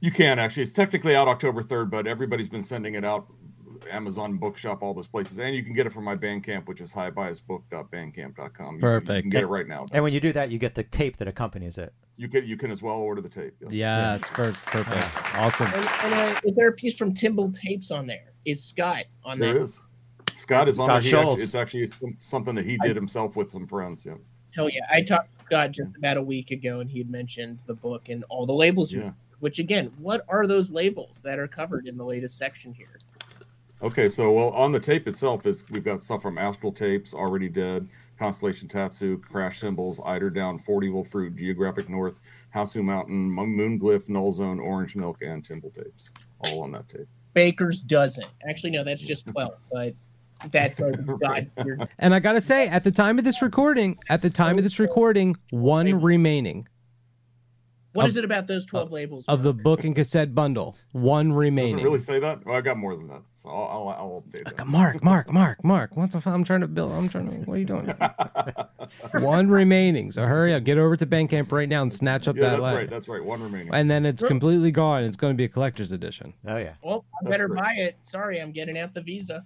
You can actually. It's technically out October 3rd, but everybody's been sending it out. Amazon Bookshop, all those places, and you can get it from my Bandcamp, which is highbiasbook.bandcamp.com. You can- You Perfect. can get it right now. And when you do that, you get the tape that accompanies it. You can you can as well order the tape. Yes. yeah it's per- perfect awesome And, and uh, is there a piece from Tymbal Tapes on there? Is Scott on There that? is. Scott is on Scott there. He actually, it's actually some, something that he did himself with some friends. Yeah. Hell yeah! I talked to Scott just about a week ago, and he had mentioned the book and all the labels. you- Yeah. Which again, what are those labels that are covered in the latest section here? Okay, so well on the tape itself is we've got stuff from Astral Tapes, Already Dead, Constellation Tatsu, Crash Symbols, Eider Down, Fort Evil Fruit, Geographic North, Hausu Mountain, Moon Glyph, Null Zone, Orange Milk, and Tymbal Tapes, all on that tape. Baker's dozen. Actually, no, that's just twelve. But that's a god. You're, and i gotta say at the time of this recording at the time of this recording one remaining what Of- is it about those twelve labels? of the book and cassette bundle one Does it remaining really say that? Well, I got more than that, so I'll, I'll, I'll update uh, that. Marc, Marc, Marc, Marc. What the fuck? I'm trying to build. I'm trying to. What are you doing? One remaining. So hurry up. Get over to Bandcamp right now and snatch up Yeah, that that's last. right. That's right. One remaining. And then it's completely gone. It's going to be a collector's edition. Oh yeah. well, I That's better right. buy it. Sorry, I'm getting out the Visa.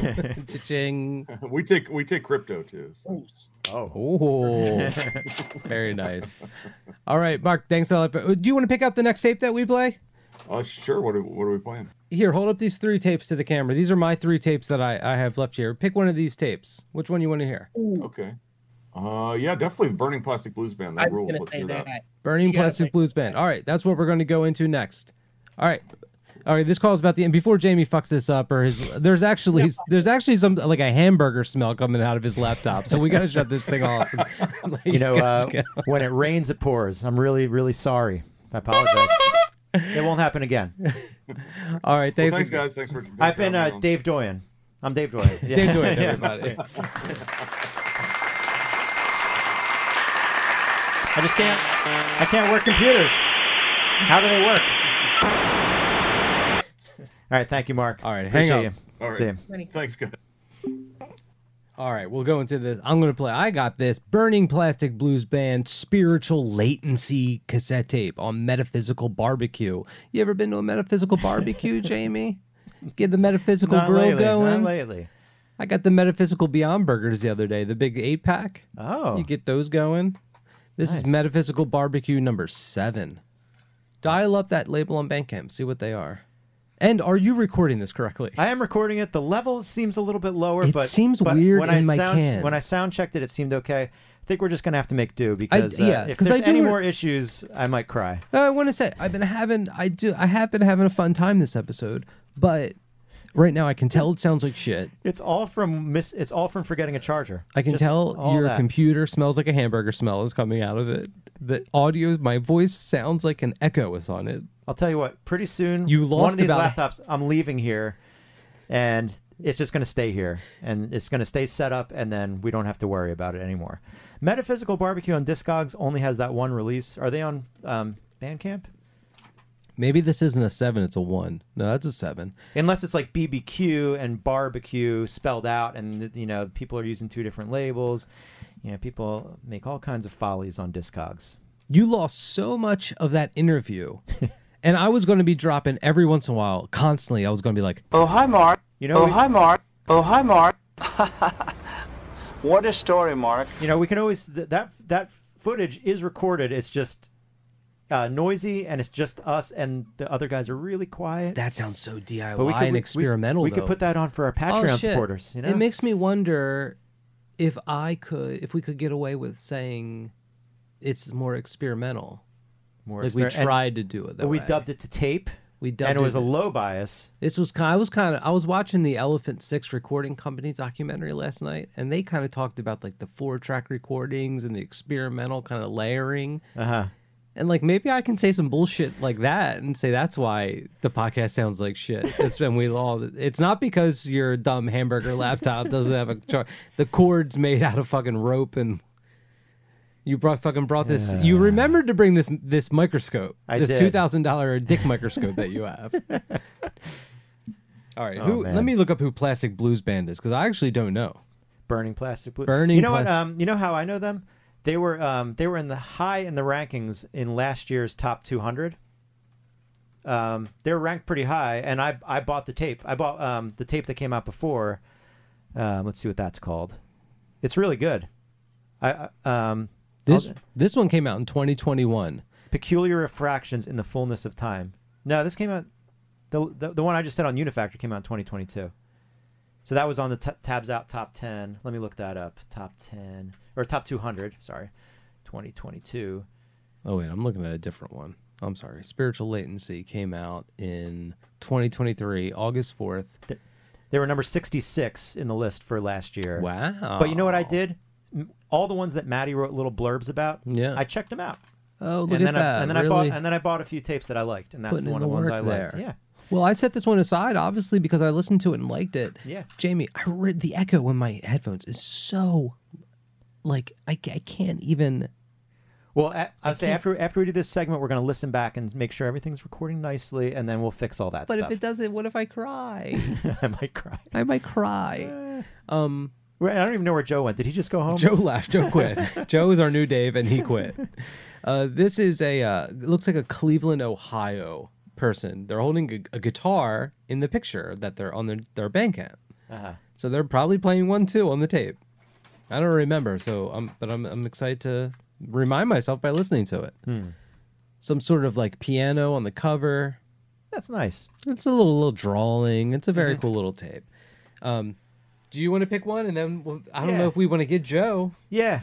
Cha-ching. we take we take crypto too. So. Oh, Oh, very nice. All right, Marc. Thanks a lot. For, do you want to pick out the next tape that we play? Uh, sure. What are, what are we playing? Here, hold up these three tapes to the camera. These are my three tapes that I, I have left here. Pick one of these tapes. Which one you want to hear? Okay. Uh, yeah, definitely Burning Plastic Blues Band. That rules. Let's hear that. that. Burning Plastic pick- Blues Band. All right, that's what we're going to go into next. All right. All right, this call is about the end. Before Jamie fucks this up, or his, there's actually there's actually some like a hamburger smell coming out of his laptop, so we got to shut this thing off. Let You know, uh, when it rains, it pours. I'm really, really sorry. I apologize. it won't happen again. All right, Well, thanks, thanks, guys. Thanks for. Thanks I've for been uh. Dave Doyen. I'm Dave Doyen. Yeah. Dave Doyen, everybody. I just can't. I can't work computers. How do they work? All right, thank you, Marc. All right, hang Appreciate up. You. All right. See you. Thanks, guys. All right, we'll go into this. I'm going to play. I got this Burning Plastic Blues Band Spiritual Latency cassette tape on Metaphysical Barbecue. You ever been to a Metaphysical Barbecue, Jamie? Get the Metaphysical Not grill lately. going. Not lately. I got the Metaphysical Beyond burgers the other day, the big eight pack. Oh. You get those going. This is Metaphysical Barbecue number seven. Dial up that label on Bandcamp, see what they are. And are you recording this correctly? I am recording it. The level seems a little bit lower, It but seems but weird when in I my sound, cans. When I sound checked it, it seemed okay. I think we're just gonna have to make do because uh, yeah, if 'cause there's I do any re- more issues, I might cry. Uh, I want to say I've been having I do I have been having a fun time this episode, but right now I can tell it sounds like shit. It's all from miss. It's all from forgetting a charger. I can Just tell all your that. computer smells like a hamburger smell is coming out of it. The audio, my voice sounds like an echo is on it. I'll tell you what. Pretty soon, You one lost of these about- laptops. I'm leaving here, and it's just going to stay here, and it's going to stay set up, and then we don't have to worry about it anymore. Metaphysical Barbecue on Discogs only has that one release. Are they on um, Bandcamp? Maybe this isn't a seven; it's a one. No, that's a seven. Unless it's like BBQ and barbecue spelled out, and you know people are using two different labels. You know, people make all kinds of follies on Discogs. You lost so much of that interview, and I was going to be dropping every once in a while, constantly. I was going to be like, Oh, hi, Mark. You know, oh, we- hi, Mark. Oh, hi, Mark. what a story, Mark. You know, we can always th- that that footage is recorded. It's just uh, noisy, and it's just us, and the other guys are really quiet. "That sounds so DIY But we could- and we- experimental." We, could put that on for our Oh, Patreon shit. supporters. You know, It makes me wonder if I could, if we could get away with saying it's more experimental. More like we exper- and- tried to do it. That we way. dubbed it to tape. We dubbed and it was a low bias. This was kind. I was kind of. I was watching the Elephant Six Recording Company documentary last night, and they kind of talked about like the four track recordings and the experimental kind of layering. Uh huh. And like maybe I can say some bullshit like that and say that's why the podcast sounds like shit. It's been we all. It's not because your dumb hamburger laptop doesn't have a char- the cord's made out of fucking rope and you brought fucking brought this. You remembered to bring this this microscope, I this did. two thousand dollar dick microscope that you have. All right, Oh, who? Let me look up who Plastic Blues Band is because I actually don't know. Burning Plastic Blues. Burning You know Pla- what? Um, you know how I know them? They were um, they were in the high in the rankings in last year's top 200. Um, they were ranked pretty high, and I I bought the tape. I bought um, the tape that came out before. Um, let's see what that's called. It's really good. I I- um This I'll- this one came out in 2021. peculiar refractions in the fullness of time. No, this came out. The, the the one I just said on Unifactor came out in 2022. So that was on the t- tabs out top 10. Let me look that up. Top 10 or top 200. Sorry, 2022. Oh wait, I'm looking at a different one. I'm sorry. Spiritual Latency came out in 2023, August 4th. They were number 66 in the list for last year. Wow. But you know what I did? All the ones that Maddie wrote little blurbs about. Yeah. I checked them out. Oh, look and at then that. I, and then I bought and then I bought a few tapes that I liked, and that's putting one of the ones I there. liked. Yeah. Well, I set this one aside obviously because I listened to it and liked it. Yeah. Jamie, I read the echo in my headphones is so like I, I can't even Well, a- I'll say after after we do this segment, we're going to listen back and make sure everything's recording nicely, and then we'll fix all that But stuff. if it doesn't, what if I cry? I might cry. I might cry. Um Wait, I don't even know where Joe went. Did he just go home? Joe left. Joe quit. Joe is our new Dave, and he quit. Uh, this is a uh, it looks like a Cleveland, Ohio person. They're holding a, a guitar in the picture that they're on their their Bandcamp. Uh-huh. So they're probably playing one too on the tape. I don't remember. So I'm but I'm I'm excited to remind myself by listening to it. Hmm. Some sort of like piano on the cover. That's nice. It's a little little drawing. It's a very Mm-hmm. cool little tape. Um, do you want to pick one? And then we'll, I don't Yeah. know if we want to get Joe. Yeah.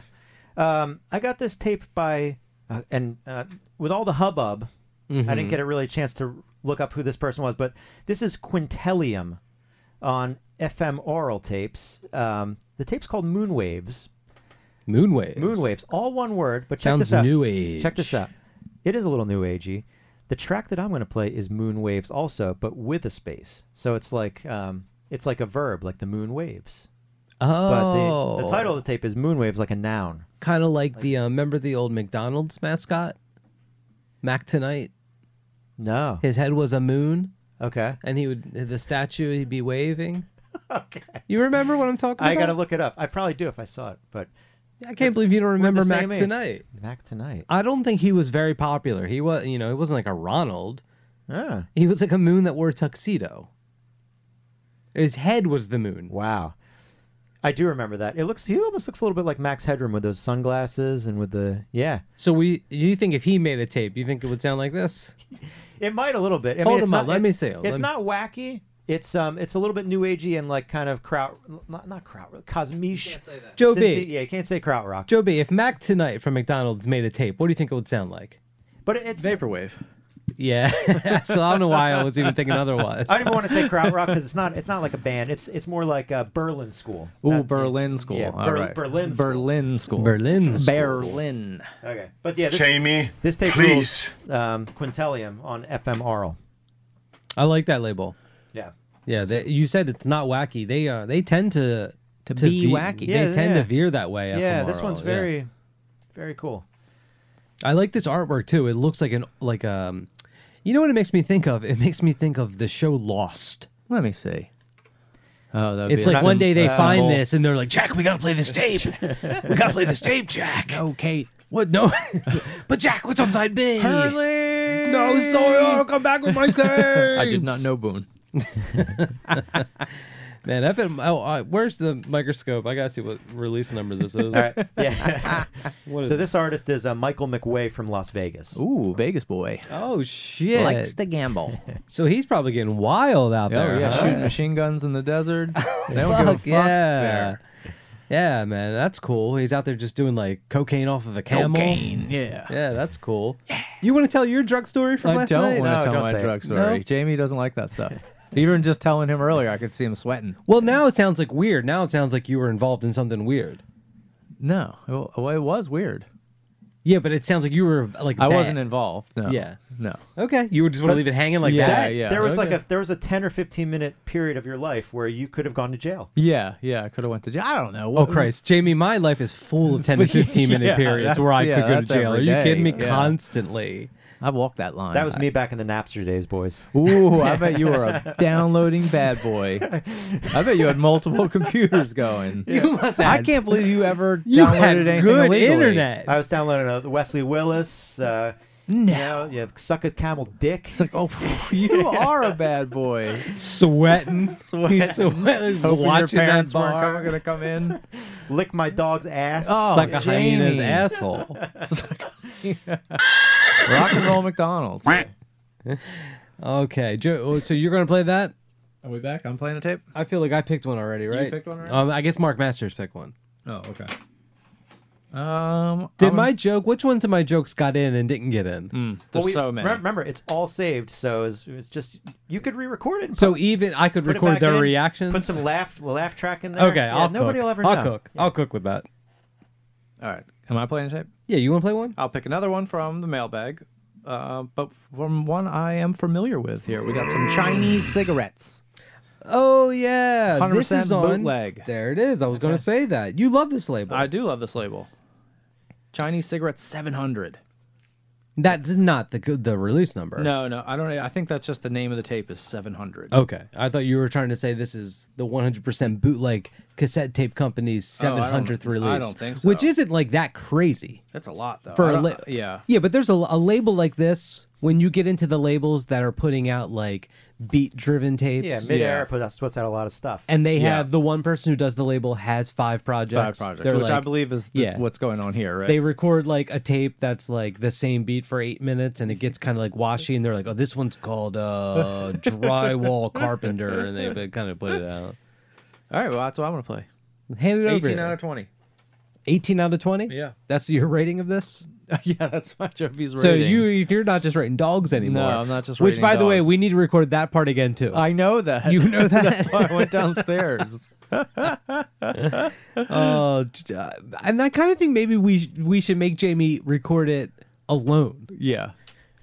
Um, I got this tape by, uh, and uh, with all the hubbub, I Mhm. didn't get a really chance to look up who this person was, but this is Quintelium on FMRL tapes. Um, the tape's called Moonwaves. Moonwaves. Moonwaves, all one word, but check Sounds this out. new age. Check this out. It is a little new agey. The track that I'm going to play is Moonwaves also, but with a space. So it's like um, it's like a verb, like the moon waves. Oh. But the, the Oh. title of the tape is Moonwaves, like a noun. Kind of like the uh, remember the old McDonald's mascot, Mac Tonight. No. His head was a moon. Okay. And he would the statue he'd be waving. okay. You remember what I'm talking about? I about? got to look it up. I probably do if I saw it, but I can't believe you don't remember the Mac same age. Tonight. Mac Tonight. I don't think he was very popular. He was, you know, he wasn't like a Ronald. Ah. He was like a moon that wore a tuxedo. His head was the moon. Wow. I do remember that. It looks. He almost looks a little bit like Max Headroom with those sunglasses and with the yeah. So we, you think if he made a tape, you think it would sound like this? It might a little bit. I Hold mean, it's him up. Let it- me see it. It's me- not wacky. It's um. It's a little bit new agey and like kind of kraut. Not not kraut. Kosmische. Joe B. Yeah, you can't say kraut rock. Joe B, if Mac tonight from McDonald's made a tape, what do you think it would sound like? But it's vaporwave. Yeah. so I don't know why I was even thinking otherwise. I don't even want to say kraut rock because it's not. It's not like a band. It's it's more like a Berlin school. Ooh, Not- Berlin school. Yeah, All Ber- right. Berlin. School. Berlin school. Berlin school. Berlin. Okay, but yeah, this, Jamie, this tape please. rules. Um, Quintelium on FMRL. I like that label. Yeah. Yeah, they, you said it's not wacky. They uh they tend to to, be ve- wacky. They Yeah, tend yeah. to veer that way. Yeah, FMRL, this one's yeah. very, very cool. I like this artwork too. It looks like an like um, you know what it makes me think of? It makes me think of the show Lost. Let me see. Oh, that It's like one day they find this and they're like, Jack, we gotta play this tape. we gotta play this tape, Jack. No, Kate. What? No, but Jack, what's on side B? Hurley. No, Sawyer, come back with my cage. I did not know Boone. Man, I've been. Oh, uh, where's the microscope? I gotta see what release number this is. All right. Yeah. What is so it? this artist is uh, Michael McWay from Las Vegas. Ooh, Vegas boy. Oh shit! Likes to gamble. so he's probably getting wild out Oh, there. yeah, huh? shooting machine guns in the desert. They don't give a Fuck fuck yeah. there. Yeah, man, that's cool. He's out there just doing like cocaine off of a camel. Cocaine, yeah. Yeah, that's cool. You want to tell your drug story from I last night? I don't night? want No, to tell my drug story. No? Jamie doesn't like that stuff. Even just telling him earlier, I could see him sweating. Well, now it sounds like weird. Now it sounds like you were involved in something weird. No, it, well, it was weird. Yeah, but it sounds like you were like. I bad. wasn't involved. No. Yeah. No. Okay, you would just want to leave it hanging like Yeah, that. yeah. there was like a there was a ten or fifteen minute period of your life where you could have gone to jail. Yeah, yeah. I could have went to jail. I don't know. Oh Christ, Jamie, my life is full of ten to fifteen minute Yeah, periods where I that's- could go to jail. Are you day. kidding me? Yeah. Constantly. I've walked that line. That was me back in the Napster days, boys. Ooh, I bet you were a downloading bad boy. I bet you had multiple computers going. You must I have. can't believe you ever You downloaded had anything good illegally. internet. I was downloading uh, Wesley Willis. Uh, No. You know, yeah, suck a camel dick. It's like, oh, you are a bad boy. Sweating, Sweating. He's sweating, Hoping watching your that parents weren't bar. gonna come in. Lick my dog's ass. Oh, Suck a hyena's Jamie. asshole. Rock and roll McDonald's. Okay, Joe. oh, So you're gonna play that? Are we back? I'm playing a tape. I feel like I picked one already, right? picked one already? Um, I guess Marc Masters picked one. Oh, okay. Um, Did I'm- my joke? Which ones of my jokes got in and didn't get in? Mm, Well, there's we- so many. re- Remember, it's all saved, so it's, it's just you could re-record it. And So post- even I could put it record back their in, reactions. Put some laugh laugh track in there. Okay, Yeah, I'll nobody cook. will ever I'll know. cook. I'll cook with that. All right. Am I playing a tape? Yeah, you want to play one? I'll pick another one from the mailbag, uh, but from one I am familiar with here. We got some Chinese cigarettes. Oh yeah, this 100% is on. bootleg. There it is. I was going to say that. You love this label. I do love this label. Chinese cigarettes 700. That's not the good the release number. No, no, I don't. I think that's just the name of the tape is 700. Okay, I thought you were trying to say this is the 100% bootleg cassette tape company's Oh, 700th release. I don't think so. Which isn't like that crazy. That's a lot though. For a la- yeah. Yeah, but there's a, a label like this when you get into the labels that are putting out like beat driven tapes. Yeah, mid-air puts, puts out a lot of stuff. And they Yeah. have the one person who does the label has five projects. Five projects, They're which I like- believe is the, yeah. what's going on here, right? They record like a tape that's like the same beat for eight minutes, and it gets kind of like washy, and they're like, "Oh, this one's called uh, Drywall Carpenter," and they, they kind of put it out. All right, well that's what I'm gonna play. Hand it over. 18 out of 20. 18 out of 20? Yeah. That's your rating of this? yeah, that's my Jovi's rating. So you you're not just rating dogs anymore. No, I'm not just writing Which, by the way, we need to record that part again too. I know that. You know that? That's why I went downstairs. Oh, uh, and I kind of think maybe we sh- we should make Jamie record it alone. yeah,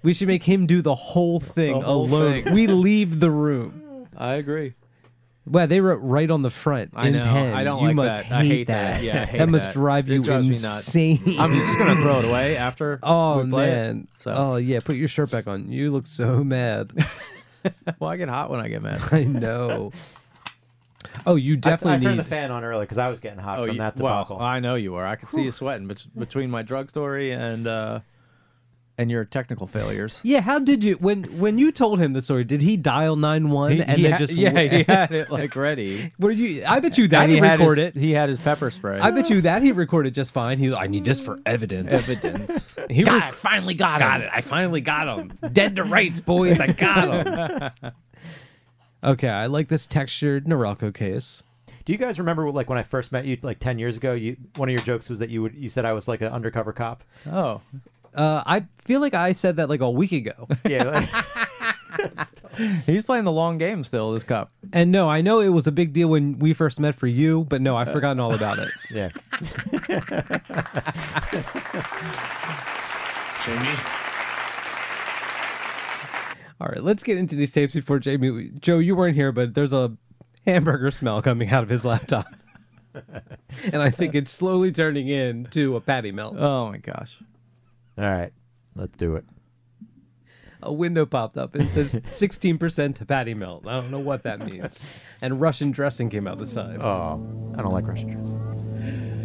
We should make him do the whole thing The whole alone. thing. We leave the room. I agree. Well, they wrote right on the front. I in know. pen. I don't you like must that. I hate that. Yeah, I hate must that. Must drive you nuts. insane. I'm just gonna throw it away after. Oh we play it. man. So, Oh yeah. Put your shirt back on. You look so mad. well, I get hot when I get mad. I know. Oh, you I, I definitely turned need. the fan on earlier because I was getting hot Oh, from you- that well, debacle. I know you are. I could see you sweating bet- between my drug story and uh, and your technical failures. Yeah, how did you when when you told him the story? Did he dial nine one and he then ha- just yeah, he had it like ready. Were you? I bet you that And he, he had his- recorded. He had his pepper spray. I bet you that he recorded just fine. He, I need this for evidence. Evidence. He God, rec- I finally got, got him. it. I finally got him. Dead to rights, boys. I got him. okay, I like this textured Norelco case. Do you guys remember like when I first met you like ten years ago? You one of your jokes was that you would you said I was like an undercover cop. Oh, Uh, I feel like I said that like a week ago. Yeah. He's playing the long game still. This cup. And no, I know it was a big deal when we first met for you, but no, I've forgotten all about it. yeah. Jamie. All right, let's get into these tapes before Jamie. Joe, you weren't here, but there's a hamburger smell coming out of his laptop, and I think it's slowly turning into a patty melt. Oh my gosh. All right, let's do it. A window popped up and it says 16% to patty melt. I don't know what that means. And Russian dressing came out the side. Oh, I don't like Russian dressing.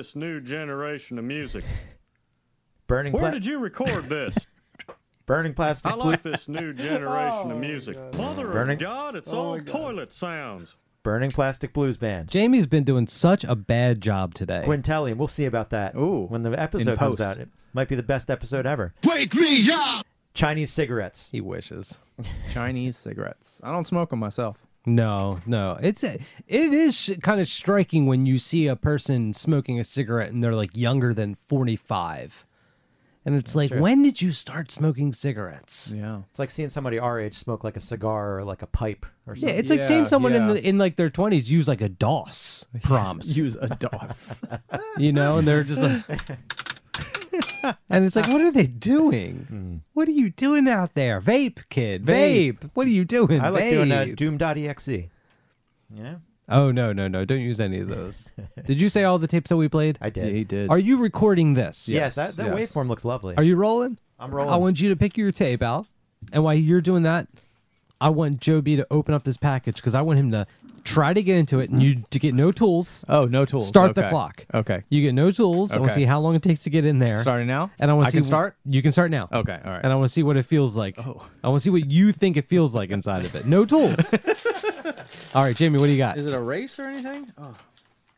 This new generation of music. Burning. Where pla- did you record this? burning plastic. I like this new generation of oh music. Mother Burning- of God, it's oh all toilet sounds. Burning Plastic Blues Band. Jamie's been doing such a bad job today. Quintelium. We'll see about that. Ooh, when the episode comes out, it might be the best episode ever. Wake me up! Chinese cigarettes. He wishes. Chinese cigarettes. I don't smoke them myself. No, no. It's it is kind of striking when you see a person smoking a cigarette and they're like younger than 45. And it's like, true. when did you start smoking cigarettes? Yeah. It's like seeing somebody our age smoke like a cigar or like a pipe or Yeah, something. it's like seeing someone in the in like their 20s use like a DOS prompt, Use a DOS. you know, and they're just like And it's like, what are they doing? Hmm. What are you doing out there? Vape, kid. Vape. What are you doing? I like doing uh, Doom.exe. Yeah, Oh no, no, no! Don't use any of those. did you say all the tapes that we played? I did. Yeah, he did. Are you recording this? Yes, that, that yes. waveform looks lovely. Are you rolling? I'm rolling. I want you to pick your tape out, and while you're doing that, I want Joe B to open up this package because I want him to try to get into it, and you to get no tools. Oh, no tools. Start the Okay. clock. Okay. You get no tools. I want to Okay. see how long it takes to get in there. Starting now? And I want I to see can wh- start? You can start now. Okay, all right. And I want to see what it feels like. Oh. I want to see what you think it feels like inside of it. No tools. all right, Jamie, what do you got? Is it a race or anything? Oh.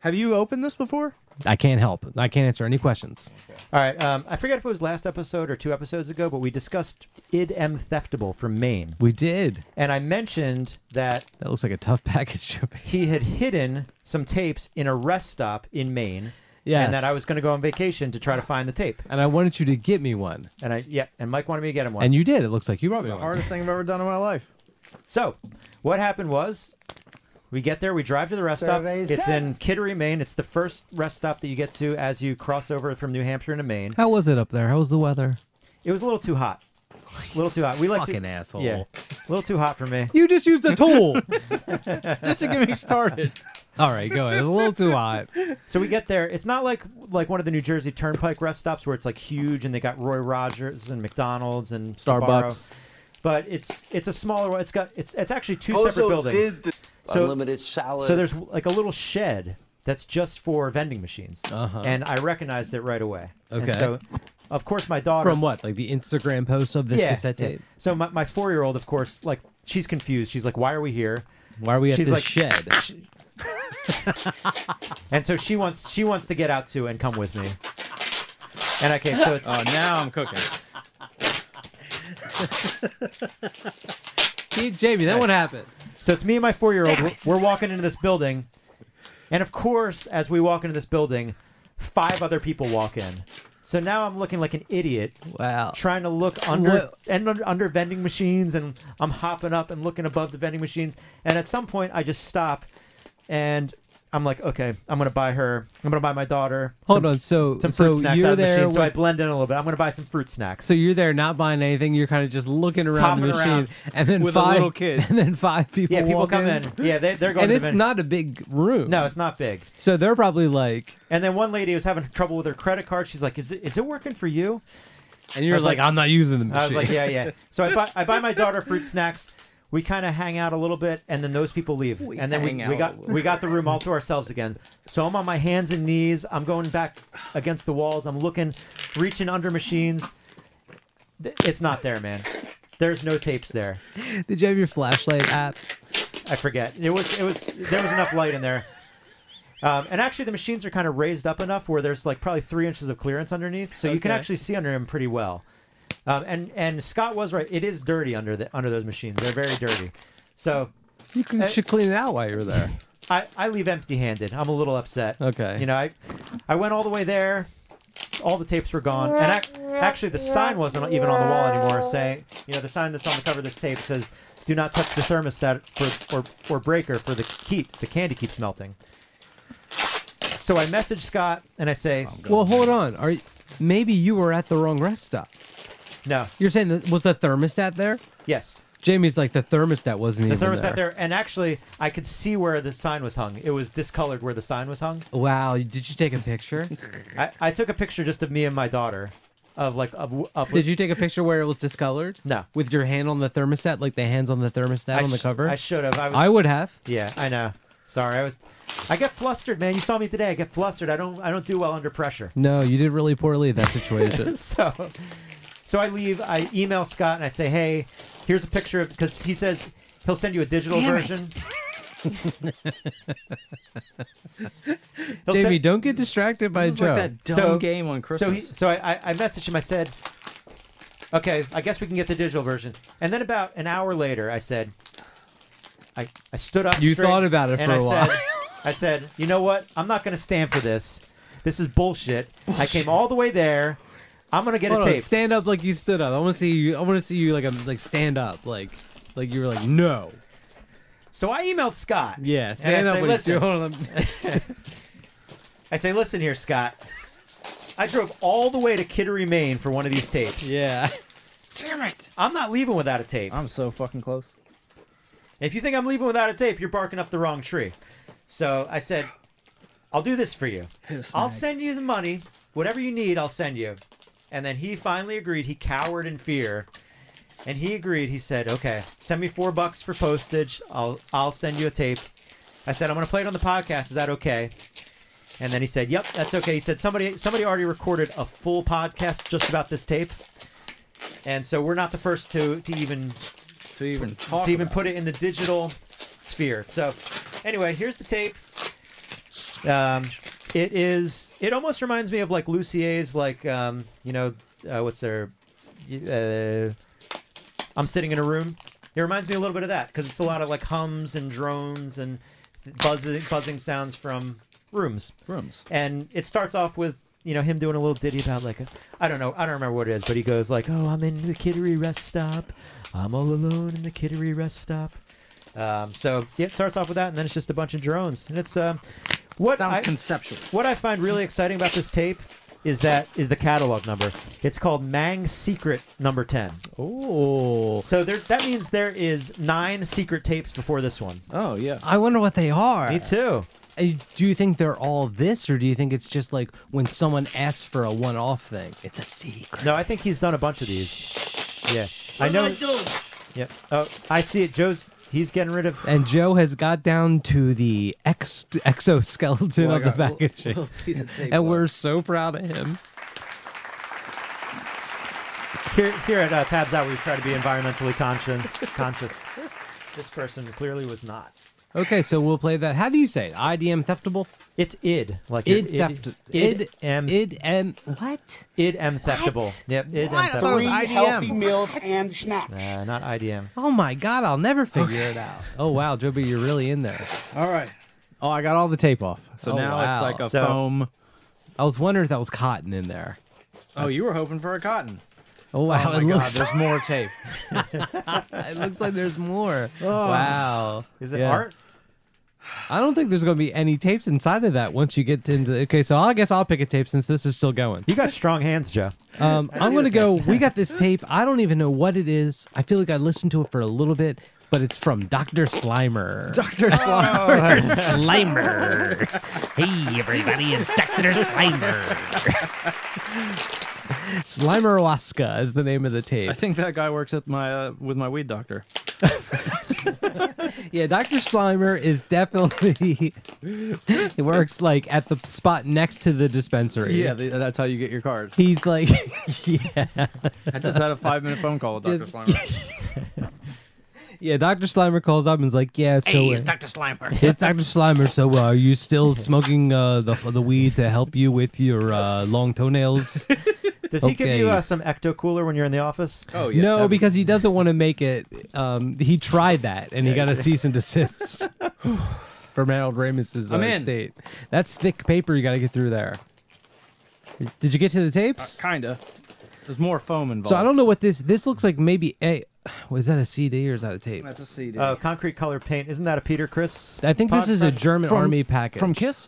Have you opened this before? I can't help. I can't answer any questions. All right. Um, I forget if it was last episode or two episodes ago, but we discussed id M Theft Able from Maine. We did. And I mentioned that That looks like a tough package, Joe he had hidden some tapes in a rest stop in Maine. Yes. And that I was going to go on vacation to try to find the tape. And I wanted you to get me one. And I, yeah, and Mike wanted me to get him one. And you did. It looks like you brought me The one. hardest thing I've ever done in my life. So, what happened was, we get there, we drive to the rest stop. It's in Kittery, Maine. It's the first rest stop that you get to as you cross over from New Hampshire into Maine. How was it up there? How was the weather? It was a little too hot. A little too hot. We like Fucking to, asshole. Yeah, a little too hot for me. You just used a tool. Just to get me started. All right, go ahead. It was a little too hot. So we get there. It's not like like one of the New Jersey Turnpike rest stops where it's like huge and they got Roy Rogers and McDonald's and Sbarro. Starbucks. But it's it's a smaller one. It's got it's it's actually two separate buildings. So, unlimited salad. So there's like a little shed that's just for vending machines, Uh-huh. and I recognized it right away. And Okay. so, of course, my daughter From what? Like the Instagram post of this yeah, cassette yeah. tape? So my, my four year old, of course, like she's confused. She's like, "Why are we here?" Why are we at She's this like- shed? And so she wants she wants to get out too and come with me. And okay, so it's Oh, now I'm cooking. Hey, Jamie, then what happened? So it's me and my four year old. We're, we're walking into this building. And of course, as we walk into this building, five other people walk in. So now I'm looking like an idiot Wow. trying to look under What- and under, under vending machines and I'm hopping up and looking above the vending machines. And at some point I just stop and I'm like, okay, I'm gonna buy her. I'm gonna buy my daughter. Hold some, on. So, some fruit so snacks you're out of the there. machine. So I blend in a little bit. I'm gonna buy some fruit snacks. so you're there, not buying anything. You're kind of just looking around the machine, around and then with a five little kid. and then five people. yeah, people walk come in. Yeah, they, they're going and to it's the not a big room. No, it's not big. So they're probably like, And then one lady was having trouble with her credit card. She's like, "Is it is it working for you?" and you're like, like- I'm not using the machine. I was like, "Yeah, yeah." So I buy I buy my daughter fruit snacks. We kind of hang out a little bit, and then those people leave, We and then we, we got we got the room all to ourselves again. So I'm on my hands and knees. I'm going back against the walls. I'm looking, reaching under machines. It's not there, man. There's no tapes there. Did you have your flashlight app? I forget. It was it was there was enough light in there. Um, and actually, the machines are kind of raised up enough where there's like probably three inches of clearance underneath, so you can actually see under them pretty well. Um, and and Scott was right; it is dirty under the under those machines. They're very dirty. So You could- Uh, should clean it out while you're there. I, I leave empty-handed. I'm a little upset. Okay. You know, I I went all the way there. All the tapes were gone, and ac- actually, the sign wasn't even on the wall anymore. Saying, you know, the sign that's on the cover of this tape says, "Do not touch the thermostat for, or or breaker for the heat. The candy keeps melting." So I message Scott and I say, well, hold on. Are you, maybe you were at the wrong rest stop? "No, You're saying that was the thermostat there? yes, Jamie's like the thermostat wasn't even there. the even thermostat there." And actually, I could see where the sign was hung. It was discolored where the sign was hung. Wow. Did you take a picture? I, I took a picture just of me and my daughter, of like of, of Did you take a picture where it was discolored? No. With your hand on the thermostat, like the hands on the thermostat I on the sh- cover? I should have. I was. I would have. Yeah, I know. Sorry, I was. I get flustered, man. You saw me today. I get flustered. I don't. I don't do well under pressure. No, you did really poorly in that situation. so, so I leave. I email Scott and I say, "Hey, here's a picture of because he says he'll send you a digital Damn it. version." Jamie, don't get distracted by This is like that dumb game on So he, Christmas. so I, I, I messaged him. I said, "Okay, I guess we can get the digital version." And then about an hour later, I said, "I, I stood up." You straight, thought about it and for I a while. Said, I said, "You know what? I'm not going to stand for this. This is bullshit. I came all the way there. I'm going to get Hold a on, tape." stand up like you stood up. I want to see you. I want to see you like a like stand up like like you were like no. So I emailed Scott. Yeah, and stand I up. say, like, "Listen." hold on. I say, listen here, Scott. I drove all the way to Kittery, Maine for one of these tapes. Yeah. Damn it. I'm not leaving without a tape. I'm so fucking close. If you think I'm leaving without a tape, you're barking up the wrong tree. So I said, I'll do this for you. Hit a I'll snag. send you the money. Whatever you need, I'll send you. And then he finally agreed. He cowered in fear. And he agreed. He said, "Okay, send me four bucks for postage. I'll I'll send you a tape." I said, "I'm going to play it on the podcast. Is that okay?" And then he said, "Yep, that's okay." He said, "Somebody somebody already recorded a full podcast just about this tape, and so we're not the first to to even to even talk to even put it in the digital sphere." So, anyway, here's the tape. Um, it is. It almost reminds me of like Lucier's, like um, you know, uh, what's their, uh, I'm sitting in a room. It reminds me a little bit of that because it's a lot of like hums and drones and buzzing, buzzing sounds from rooms. Rooms. And it starts off with you know him doing a little ditty about like a, I don't know, I don't remember what it is, but he goes like, "Oh, I'm in the Kittery rest stop. I'm all alone in the Kittery rest stop." Um, so yeah, it starts off with that, and then it's just a bunch of drones, and it's um, what Sounds I, conceptual. What I find really exciting about this tape is that is the catalog number. It's called Mang Secret Number Ten. Oh, so there that means there is nine secret tapes before this one. Oh yeah. I wonder what they are. Me too. Uh, Do you think they're all this, or do you think it's just like when someone asks for a one-off thing? It's a secret. No, I think he's done a bunch of these. Yeah, I know. Yeah. Oh, I see it. Joe's he's getting rid of. And Joe has got down to the ex- exoskeleton Well, I of the got a little- packaging, little of tape and we're so proud of him. Here, here at uh, Tabs Out, we try to be environmentally conscious. conscious. This person clearly was not. Okay, so we'll play that. How do you say it? IDM Theft Able? It's id, like id your- id- theft. id Id M- id m what? Id M Theft Able. Yep, id M Theft Able. Three healthy meals and snacks. Uh, not IDM. Oh my god, I'll never figure it out. Oh wow, Joby, you're really in there. All right. Oh, I got all the tape off. So Oh, now it's like a So- foam. I was wondering if that was cotton in there. Oh, you were hoping for a cotton. Oh wow, my it God, looks there's more tape. it looks like there's more. Oh. Wow. Is it Yeah. art? I don't think there's going to be any tapes inside of that once you get into. Okay, so I guess I'll pick a tape since this is still going. You got strong hands, Joe. Um, I I'm going to go. We got this tape. I don't even know what it is. I feel like I listened to it for a little bit, but it's from Dr. Slimer. Dr. Slimer. Slimer. hey, everybody, it's Dr. Slimer. Slimerwaska is the name of the tape. I think that guy works at my uh, with my weed doctor. Yeah, Dr. Slimer is definitely. he works like at the spot next to the dispensary. Yeah, th- that's how you get your card. He's like, yeah. I just had a five minute phone call with Dr. Just- Slimer. Yeah, Dr. Slimer calls up and is like, yeah, so. Hey, uh, it's Dr. Slimer. It's Dr. Slimer. So, uh, are you still smoking uh, the the weed to help you with your uh, long toenails? Does he give you uh, some ecto cooler when you're in the office? Oh yeah. No, because he doesn't want to make it. Um, he tried that and he Yeah, got a cease and desist from Harold Ramis's uh, I'm in. estate. That's thick paper. You got to get through there. Did you get to the tapes? Kinda. There's more foam involved. so I don't know what this. This looks like. Maybe a. Was that a CD or is that a tape? That's a CD. Oh, concrete color paint. Isn't that a Peter Chris? I think this is a? German From- army package from Kiss.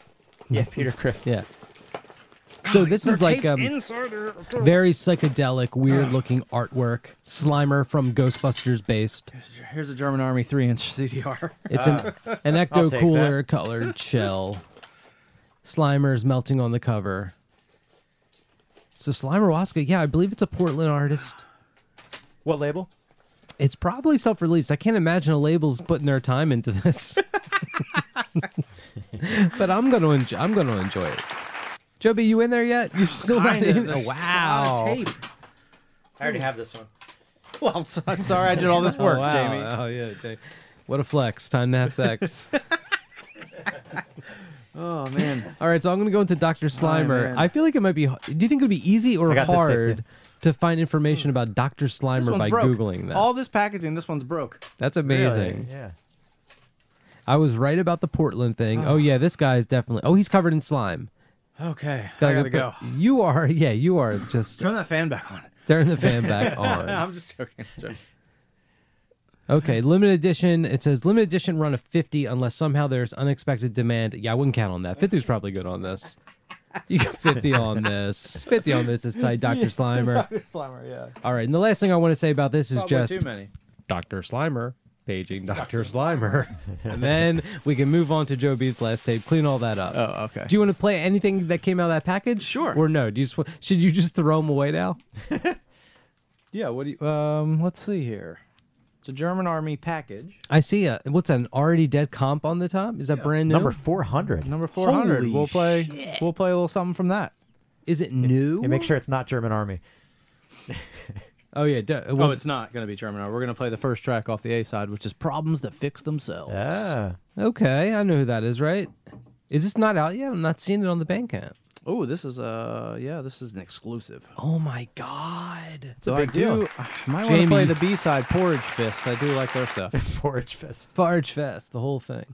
Yeah, Peter Chris. Yeah. So this is like um, very psychedelic, weird-looking artwork. Slimer from Ghostbusters based. Here's a German Army three inch CDR. It's an an I'll ecto take cooler colored shell. Slimer's melting on the cover. So Slimer Waska, yeah, I believe it's a Portland artist. What label? It's probably self-released. I can't imagine a label's putting their time into this. but I'm gonna enjoy. I'm gonna enjoy it. Joby, you in there yet? You're still not Kinda. in. There's Oh, a lot of wow. tape. I already have this one. Well, so- I'm sorry I did all this Oh, work, wow. Jamie. Oh yeah, Jamie. What a flex. Time to have sex. Oh man. All right, so I'm going to go into Dr. Slimer. man. I feel like it might be. Do you think it would be easy or I got this tape, hard too. To find information hmm. about Dr. Slimer by broke. googling that? All this packaging, this one's broke. That's amazing. Yeah. I was right about the Portland thing. Oh yeah, this guy's definitely. Oh, he's covered in slime. Okay, I Gotta gotta go go. You are. Yeah, you are just Turn that fan back on. turn the fan back on. I'm just joking. joking. Okay, limited edition. It says limited edition run of 50 unless somehow there's unexpected demand. Yeah, I wouldn't count on that. 50 is probably good on this. You got 50 on this. 50 on this is tight, Dr. Slimer. Dr. Slimer, yeah. All right, and the last thing I want to say about this is Probably just too many. Dr. Slimer paging Dr. Slimer. and then we can move on to Joe B's last tape, clean all that up. Oh, okay. Do you want to play anything that came out of that package? Sure. Or no? Do you just, should you just throw them away now? Yeah. What do you? Um. Let's see here. It's a German army package. I see a what's that, an already dead comp on the top? Is that brand new? Number 400. Number 400. Holy we'll play. We'll play a little something from that. Is it new? Yeah, make sure it's not German Army. Oh yeah. d- oh, well, it's not going to be German. army. We're going to play the first track off the A side, which is "Problems That Fix Themselves." Ah. okay. I know who that is, right? Is this not out yet? I'm not seeing it on the Bandcamp. Oh, this is uh, yeah, this is an exclusive. Oh my god. It's a big I do. deal. I might want to play the B side, Porridge Fist. I do like their stuff. Porridge Fist. Farge Fest, the whole thing.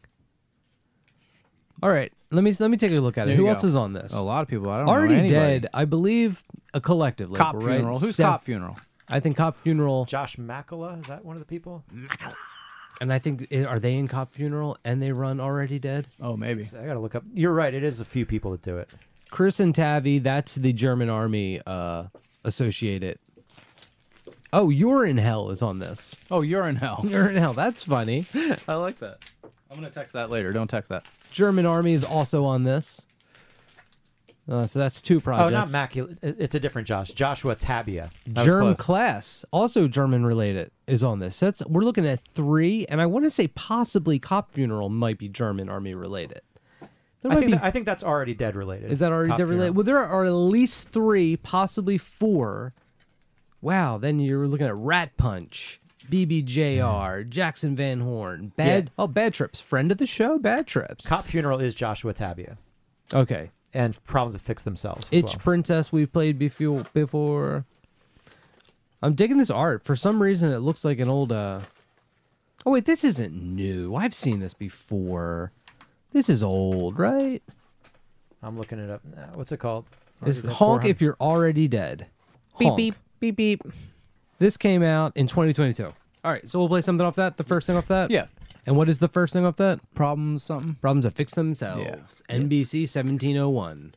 All right, let me let me take a look at it. Who you else go. is on this? a lot of people. I don't Already anybody. dead, I believe. A collective label, Cop right? funeral. Who's Sev- cop funeral? I think Cop Funeral, Josh Makala, is that one of the people? and I think eh, are they in Cop Funeral and they run Already Dead? Oh, maybe. I got to look up. You're right. It is a few people that do it. Chris and Tabby, that's the German Army uh, associated. Oh, You're in Hell is on this. Oh, you're in hell. You're in Hell. That's funny. I like that. I'm gonna text that later. Don't text that. German Army is also on this. Uh, so that's two Oh, projects. Oh, not Macula. It's a different Josh. Joshua Tabia. That was Germ close. Class, also German related, is on this. That's we're looking at three, and I want to say possibly Cop Funeral might be German Army related. There I might think, be. that, I think that's already dead related. is that already Cop dead related? Well, there are at least three, possibly four. Wow, then you're looking at Rat Punch, BBJR, Jackson Van Horn, Bad. Oh, Bad Trips, friend of the show, Bad Trips. Cop Funeral is Joshua Tabia. Okay, And Problems That Fix Themselves. as Itch well. Princess we've played before. Before. I'm digging this art. For some reason, it looks like an old. uh Oh wait, this isn't new. I've seen this before. This is old, right? I'm looking it up now. What's it called? Is honk if you're already dead. Beep, Honk. beep. beep beep. This came out in 2022. All right, so we'll play something off that. The first thing off that. Yeah. And what is the first thing off that? Problems something. Problems that fix themselves. NBC 1701.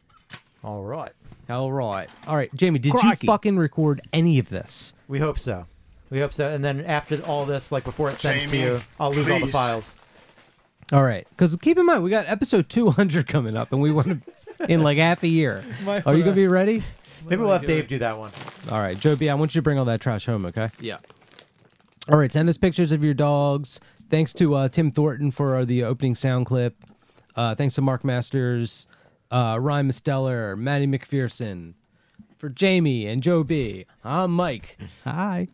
All right. All right. All right, Jamie, did Crikey. you fucking record any of this? We hope so. We hope so. And then after all this, like before it sends to you, I'll lose all the please. files. All right, because keep in mind we got episode 200 coming up, and we want to in like half a year. Might Are you gonna be ready? Maybe we'll have Dave do that one. All right, Joe B, I want you to bring all that trash home, okay? Yeah. All right, send us pictures of your dogs. Thanks to uh, Tim Thornton for uh, the opening sound clip. Uh, thanks to Marc Masters, uh, Ryan Misteller, Maddie McPherson. For Jamie and Joe B, I'm Mike. Hi.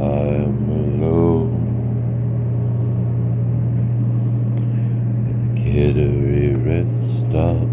I'm alone at the Kittery rest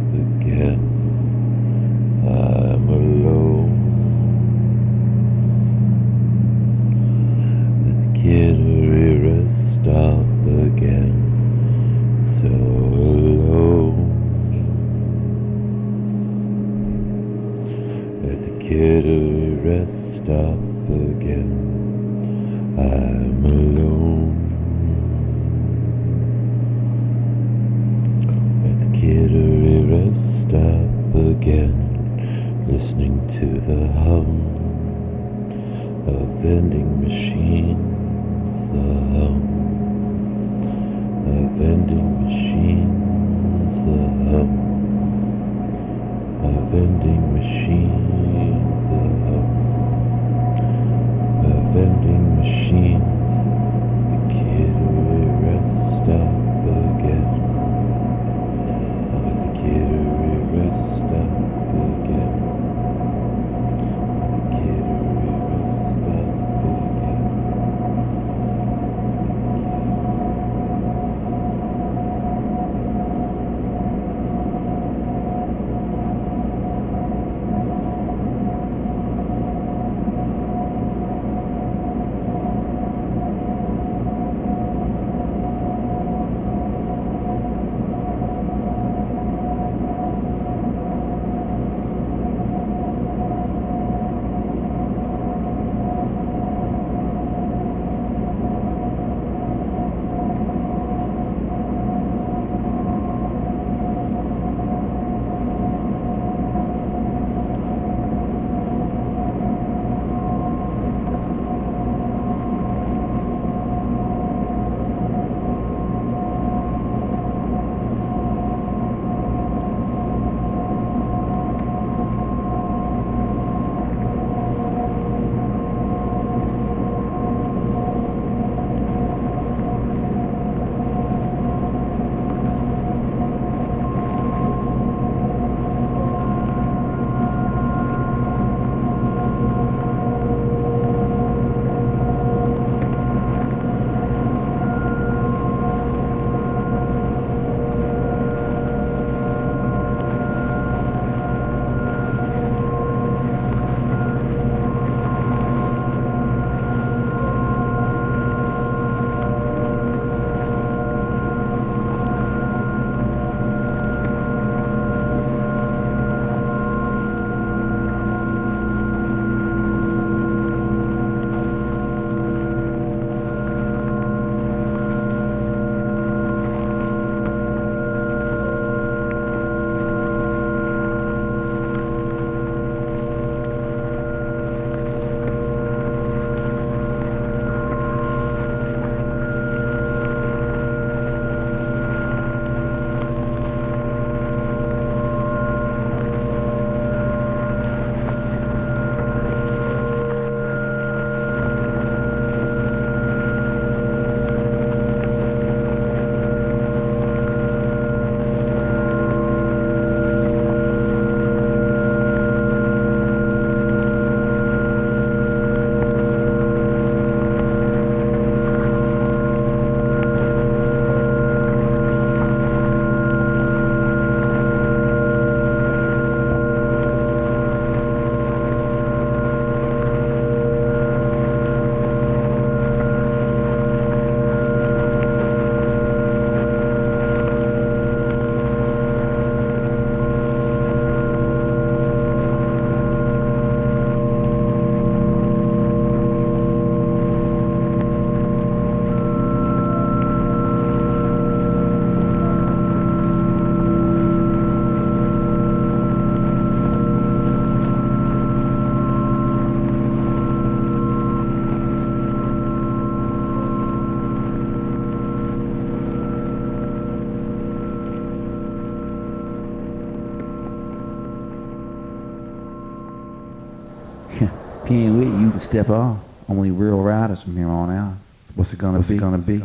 Can't wait you to step off. Only real riders from here on out. What's it gonna be? Gonna be?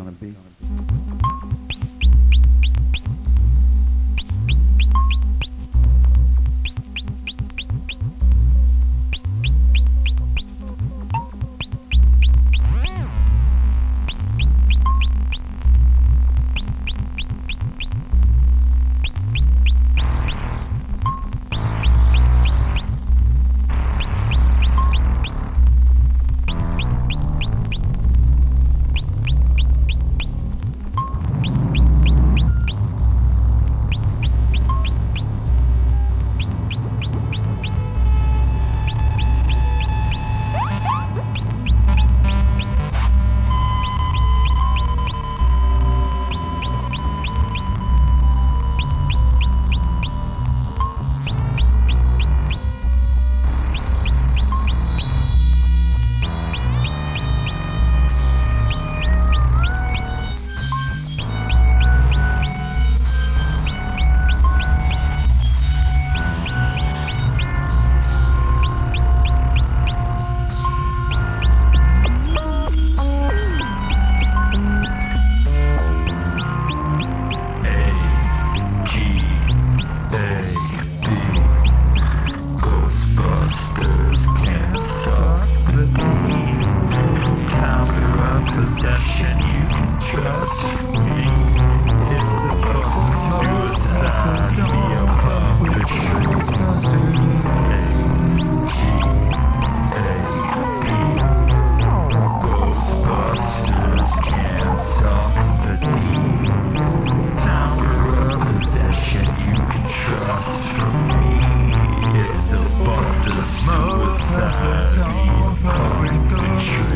possession you can trust me. It's a suicide be a publisher. Ghostbusters can't solve the deed. Tower of possession you can trust from me. It's a buster's suicide be a publisher.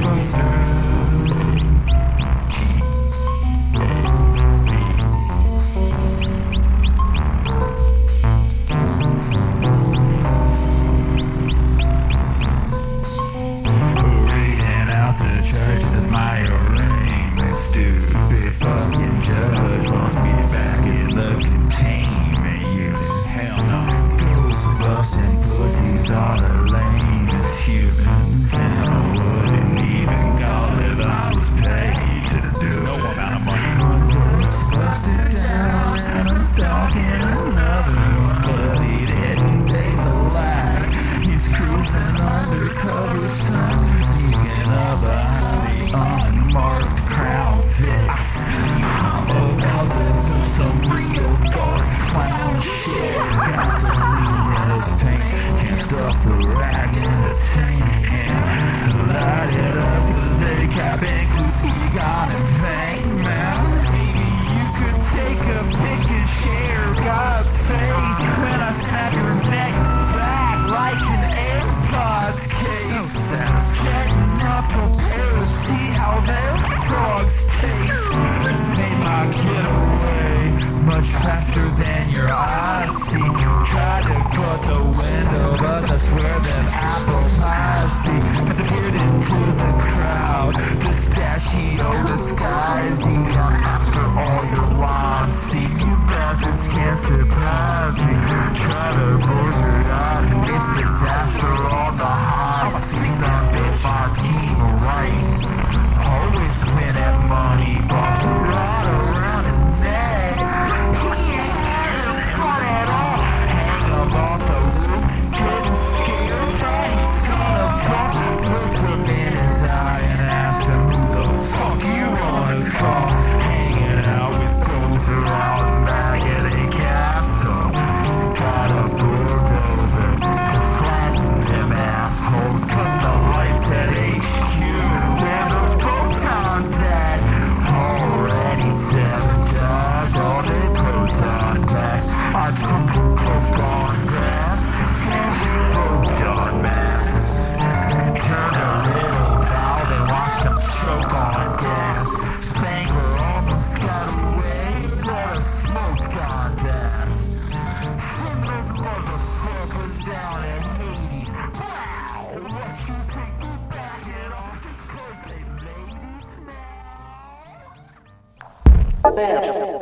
pera.